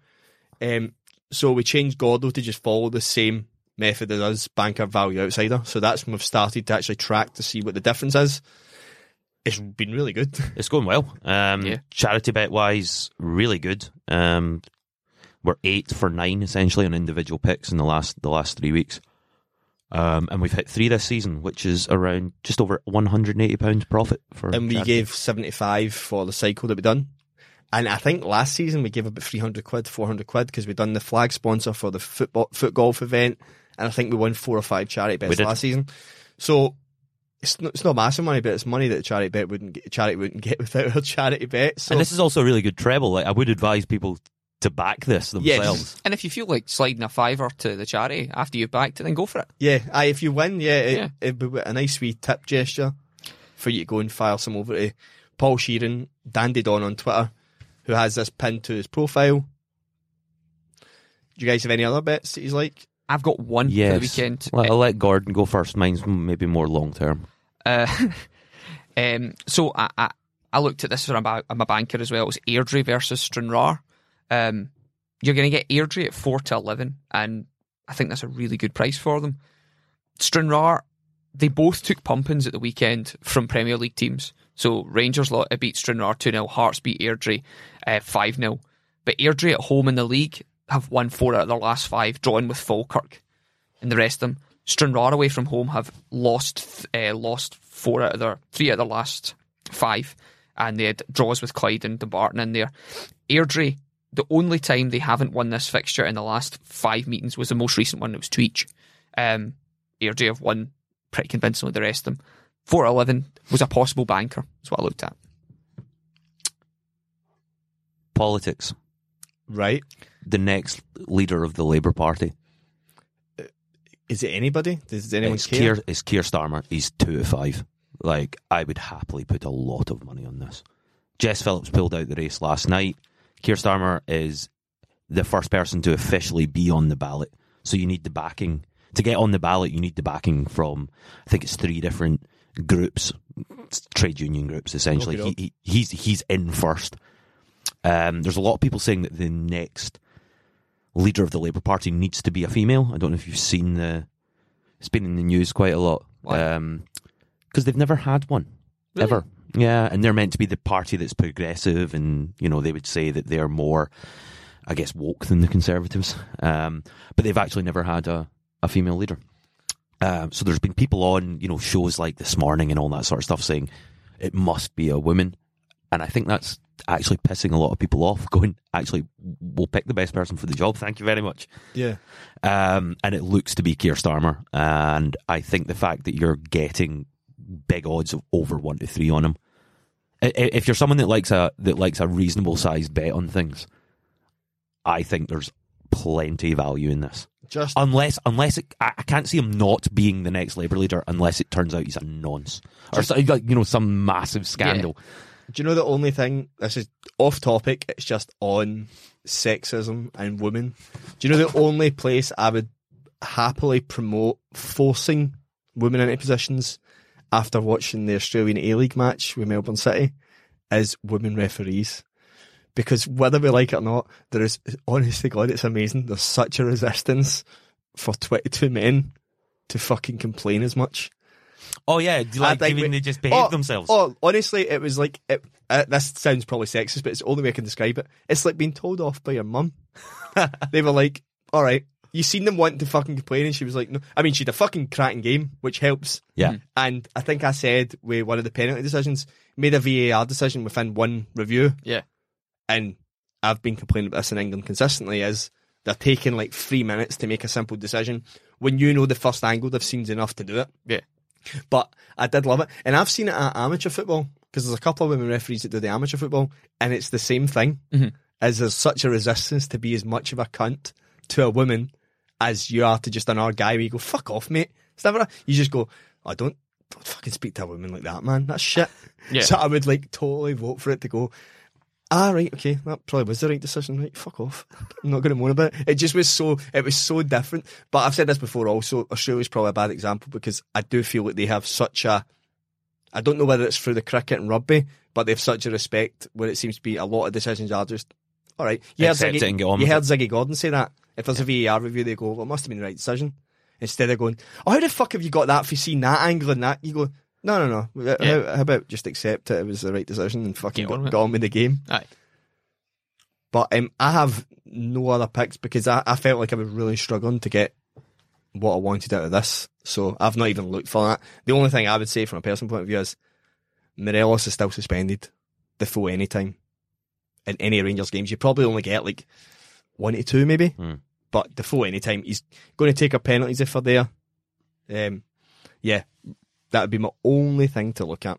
Um, so we changed Gordo to just follow the same method as us, banker value outsider. So that's when we've started to actually track to see what the difference is. It's been really good. [LAUGHS] it's going well. Um, Yeah. Charity bet wise, really good. Um, we're eight for nine essentially on individual picks in the last the last three weeks. Um, and we've hit three this season, which is around just over one hundred and eighty pounds profit for. and we charity. gave 75 for the cycle that we done. And I think last season we gave about 300 quid, 400 quid because we'd done the flag sponsor for the football, foot golf event. And I think we won four or five charity bets last season. So it's not, it's not massive money, but it's money that the charity bet wouldn't get, charity wouldn't get [LAUGHS] without a charity bet. So and this is also a really good treble. Like I would advise people to back this Yeah. themselves. And if you feel like sliding a fiver to the charity after you've backed it, then go for it. Yeah, aye, if you win, yeah, it, Yeah. it'd be a nice wee tip gesture for you to go and file some over to Paul Sheeran, Dandy Don on Twitter, who has this pinned to his profile. Do you guys have any other bets that he's like? I've got one for the weekend. Well, I'll let Gordon go first. Mine's maybe more long term. Uh, [LAUGHS] um, so I, I, I looked at this for a, I'm a banker as well. It was Airdrie versus Stranraer. Um, you're going to get Airdrie at 4 to 11, and I think that's a really good price for them. Stranraer, they both took pumpings at the weekend from Premier League teams. So Rangers lot beat Stranraer 2 0, Hearts beat Airdrie uh, 5 0. But Airdrie at home in the league have won four out of their last five, drawing with Falkirk, and the rest of them. Stranraer away from home have lost uh, lost four out of their three out of their last five, and they had draws with Clyde and Dumbarton in there. Airdrie, the only time they haven't won this fixture in the last five meetings was the most recent one. It was to each. Um, Airdrie have won pretty convincingly the rest of them. Four eleven was a possible banker. That's what I looked at. Politics. Right? The next leader of the Labour Party Is it anybody? Does anyone it's care? Keir, it's Keir Starmer. He's two to five. Like I would happily put a lot of money on this. Jess Phillips pulled out the race last night. Keir Starmer is the first person to officially be on the ballot. So you need the backing to get on the ballot. You need the backing from I think it's three different groups, trade union groups. Essentially, he, he, he's he's in first. Um, there's a lot of people saying that the next leader of the Labour Party needs to be a female. I don't know if you've seen the. It's been in the news quite a lot. Because they've never had one Really? ever. Yeah, and they're meant to be the party that's progressive, and you know they would say that they're more, I guess, woke than the Conservatives. Um, but they've actually never had a, a female leader. Um, so there's been people on you know shows like This Morning and all that sort of stuff saying it must be a woman, and I think that's actually pissing a lot of people off. [LAUGHS] Going, actually, we'll pick the best person for the job. Thank you very much Yeah. um, and it looks to be Keir Starmer. And I think the fact that you're getting big odds of over one to three on him, if you're someone that likes a that likes a reasonable sized bet on things, I think there's plenty of value in this. Just Unless, unless it, I, I can't see him not being the next Labour leader, unless it turns out he's a nonce or so, like you know some massive scandal. Do you know the only thing? This is off topic. It's just on sexism and women. Do you know the [LAUGHS] only place I would happily promote forcing women into positions after watching the Australian A League match with Melbourne City is women referees. Because whether we like it or not, there is honestly God, it's amazing. There's such a resistance for 22 men to fucking complain as much. Oh yeah, do you like think giving we- they just behave oh, themselves? Oh, honestly, it was like it, uh, this sounds probably sexist, but it's the only way I can describe it. It's like being told off by your mum. [LAUGHS] they were like, "All right, you seen them wanting to fucking complain," and she was like, "No." I mean, she had a fucking cracking game, which helps. Yeah. And I think I said with one of the penalty decisions, made a VAR decision within one review, Yeah. And I've been complaining about this in England consistently. Is they're taking like three minutes to make a simple decision when you know the first angle they've seen's enough to do it. Yeah. But I did love it, and I've seen it at amateur football because there's a couple of women referees that do the amateur football, and it's the same thing. Mhm. As there's such a resistance to be as much of a cunt to a woman as you are to just another guy. Where you go, "Fuck off, mate." It's never. You just go, "I don't." Don't fucking speak to a woman like that, man. That's shit. [LAUGHS] Yeah. So I would like totally vote for it to go. Ah, right, okay, that probably was the right decision. Right, fuck off. I'm not going to moan about it. It just was so, it was so different. But I've said this before. Also, Australia's probably a bad example because I do feel like they have such a. I don't know whether it's through the cricket and rugby, but they have such a respect where it seems to be a lot of decisions are just all right. You heard, Ziggy, it and get on you heard Ziggy Gordon say that. If there's a VAR review, they go, "Well, it must have been the right decision." Instead of going, "Oh, how the fuck have you got that? If you seen that angle and that, you go." No, no, no. How, Yeah. how about just accept it? It was the right decision and fucking Get on got, with got on with the game. Aye. But um, I have no other picks because I, I felt like I was really struggling to get what I wanted out of this. So I've not even looked for that. The only thing I would say from a personal point of view is Morelos is still suspended the full any time in any Rangers games. You probably only get like one to two maybe, Hmm. but the full any time he's going to take our penalties if they're there. Um, yeah, that would be my only thing to look at.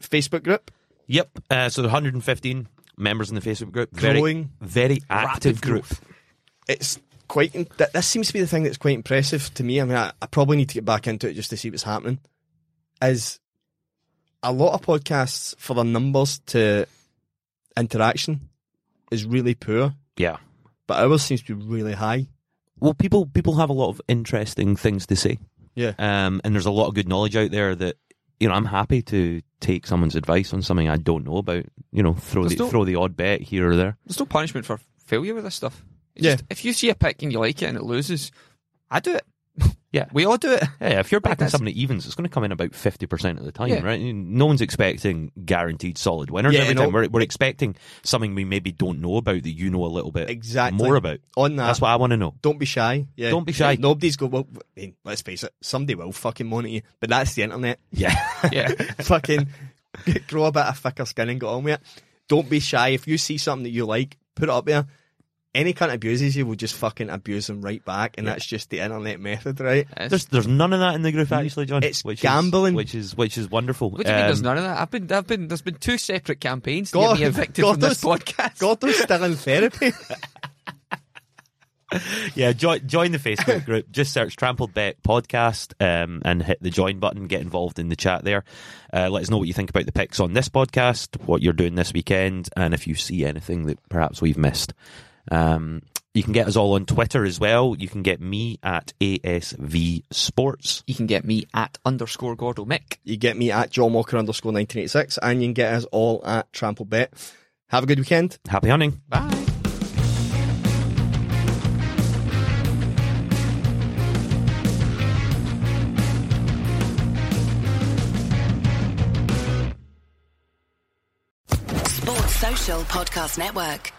Facebook group Yep. Uh, so 115 members in the Facebook group. Very, growing. very active Rapid group. it's quite. th- This seems to be the thing that's quite impressive to me. I mean, I, I probably need to get back into it just to see what's happening. Is a lot of podcasts for the numbers to interaction is really poor, Yeah. but ours seems to be really high. Well, people people have a lot of interesting things to say. Yeah. Um, and there's a lot of good knowledge out there that you know I'm happy to take someone's advice on something I don't know about. You know, throw There's the no- throw the odd bet here or there. There's no punishment for failure with this stuff. It's Yeah. just- if you see a pick and you like it and it loses, I do it. [LAUGHS] Yeah. We all do it. Yeah, if you're backing that's- somebody evens, it's going to come in about 50% of the time, Yeah. right? No one's expecting guaranteed solid winners Yeah, every time. We're, we're expecting something we maybe don't know about that you know a little bit Exactly. more about. On that, That's what I want to know. don't be shy. Yeah. Don't be shy. Nobody's go. Well, I mean, let's face it. Somebody will fucking monitor you, but that's the internet. Yeah. [LAUGHS] Yeah. fucking [LAUGHS] grow a bit of thicker skin and get on with it. Don't be shy. If you see something that you like, put it up there. Any cunt abuses you will just fucking abuse them right back, and that's just the internet method, right? There's there's none of that in the group actually, John. It's which gambling. is, which is which is wonderful. What do you mean there's Um, none of that? I've been, I've been, there's been two separate campaigns to God- get me evicted God from this knows- podcast. Gordo's [LAUGHS] still in therapy. [LAUGHS] Yeah, join join the Facebook group. Just search Trample Bet podcast um, and hit the join button. Get involved in the chat there. Uh, let us know what you think about the picks on this podcast, what you're doing this weekend, and if you see anything that perhaps we've missed. Um, you can get us all on Twitter as well. You can get me at ASV Sports. You can get me at underscore Gordo Mick. you get me at John Walker underscore 1986, and you can get us all at Trample Bet. Have a good weekend. Happy hunting. Bye. Sports Social Podcast Network.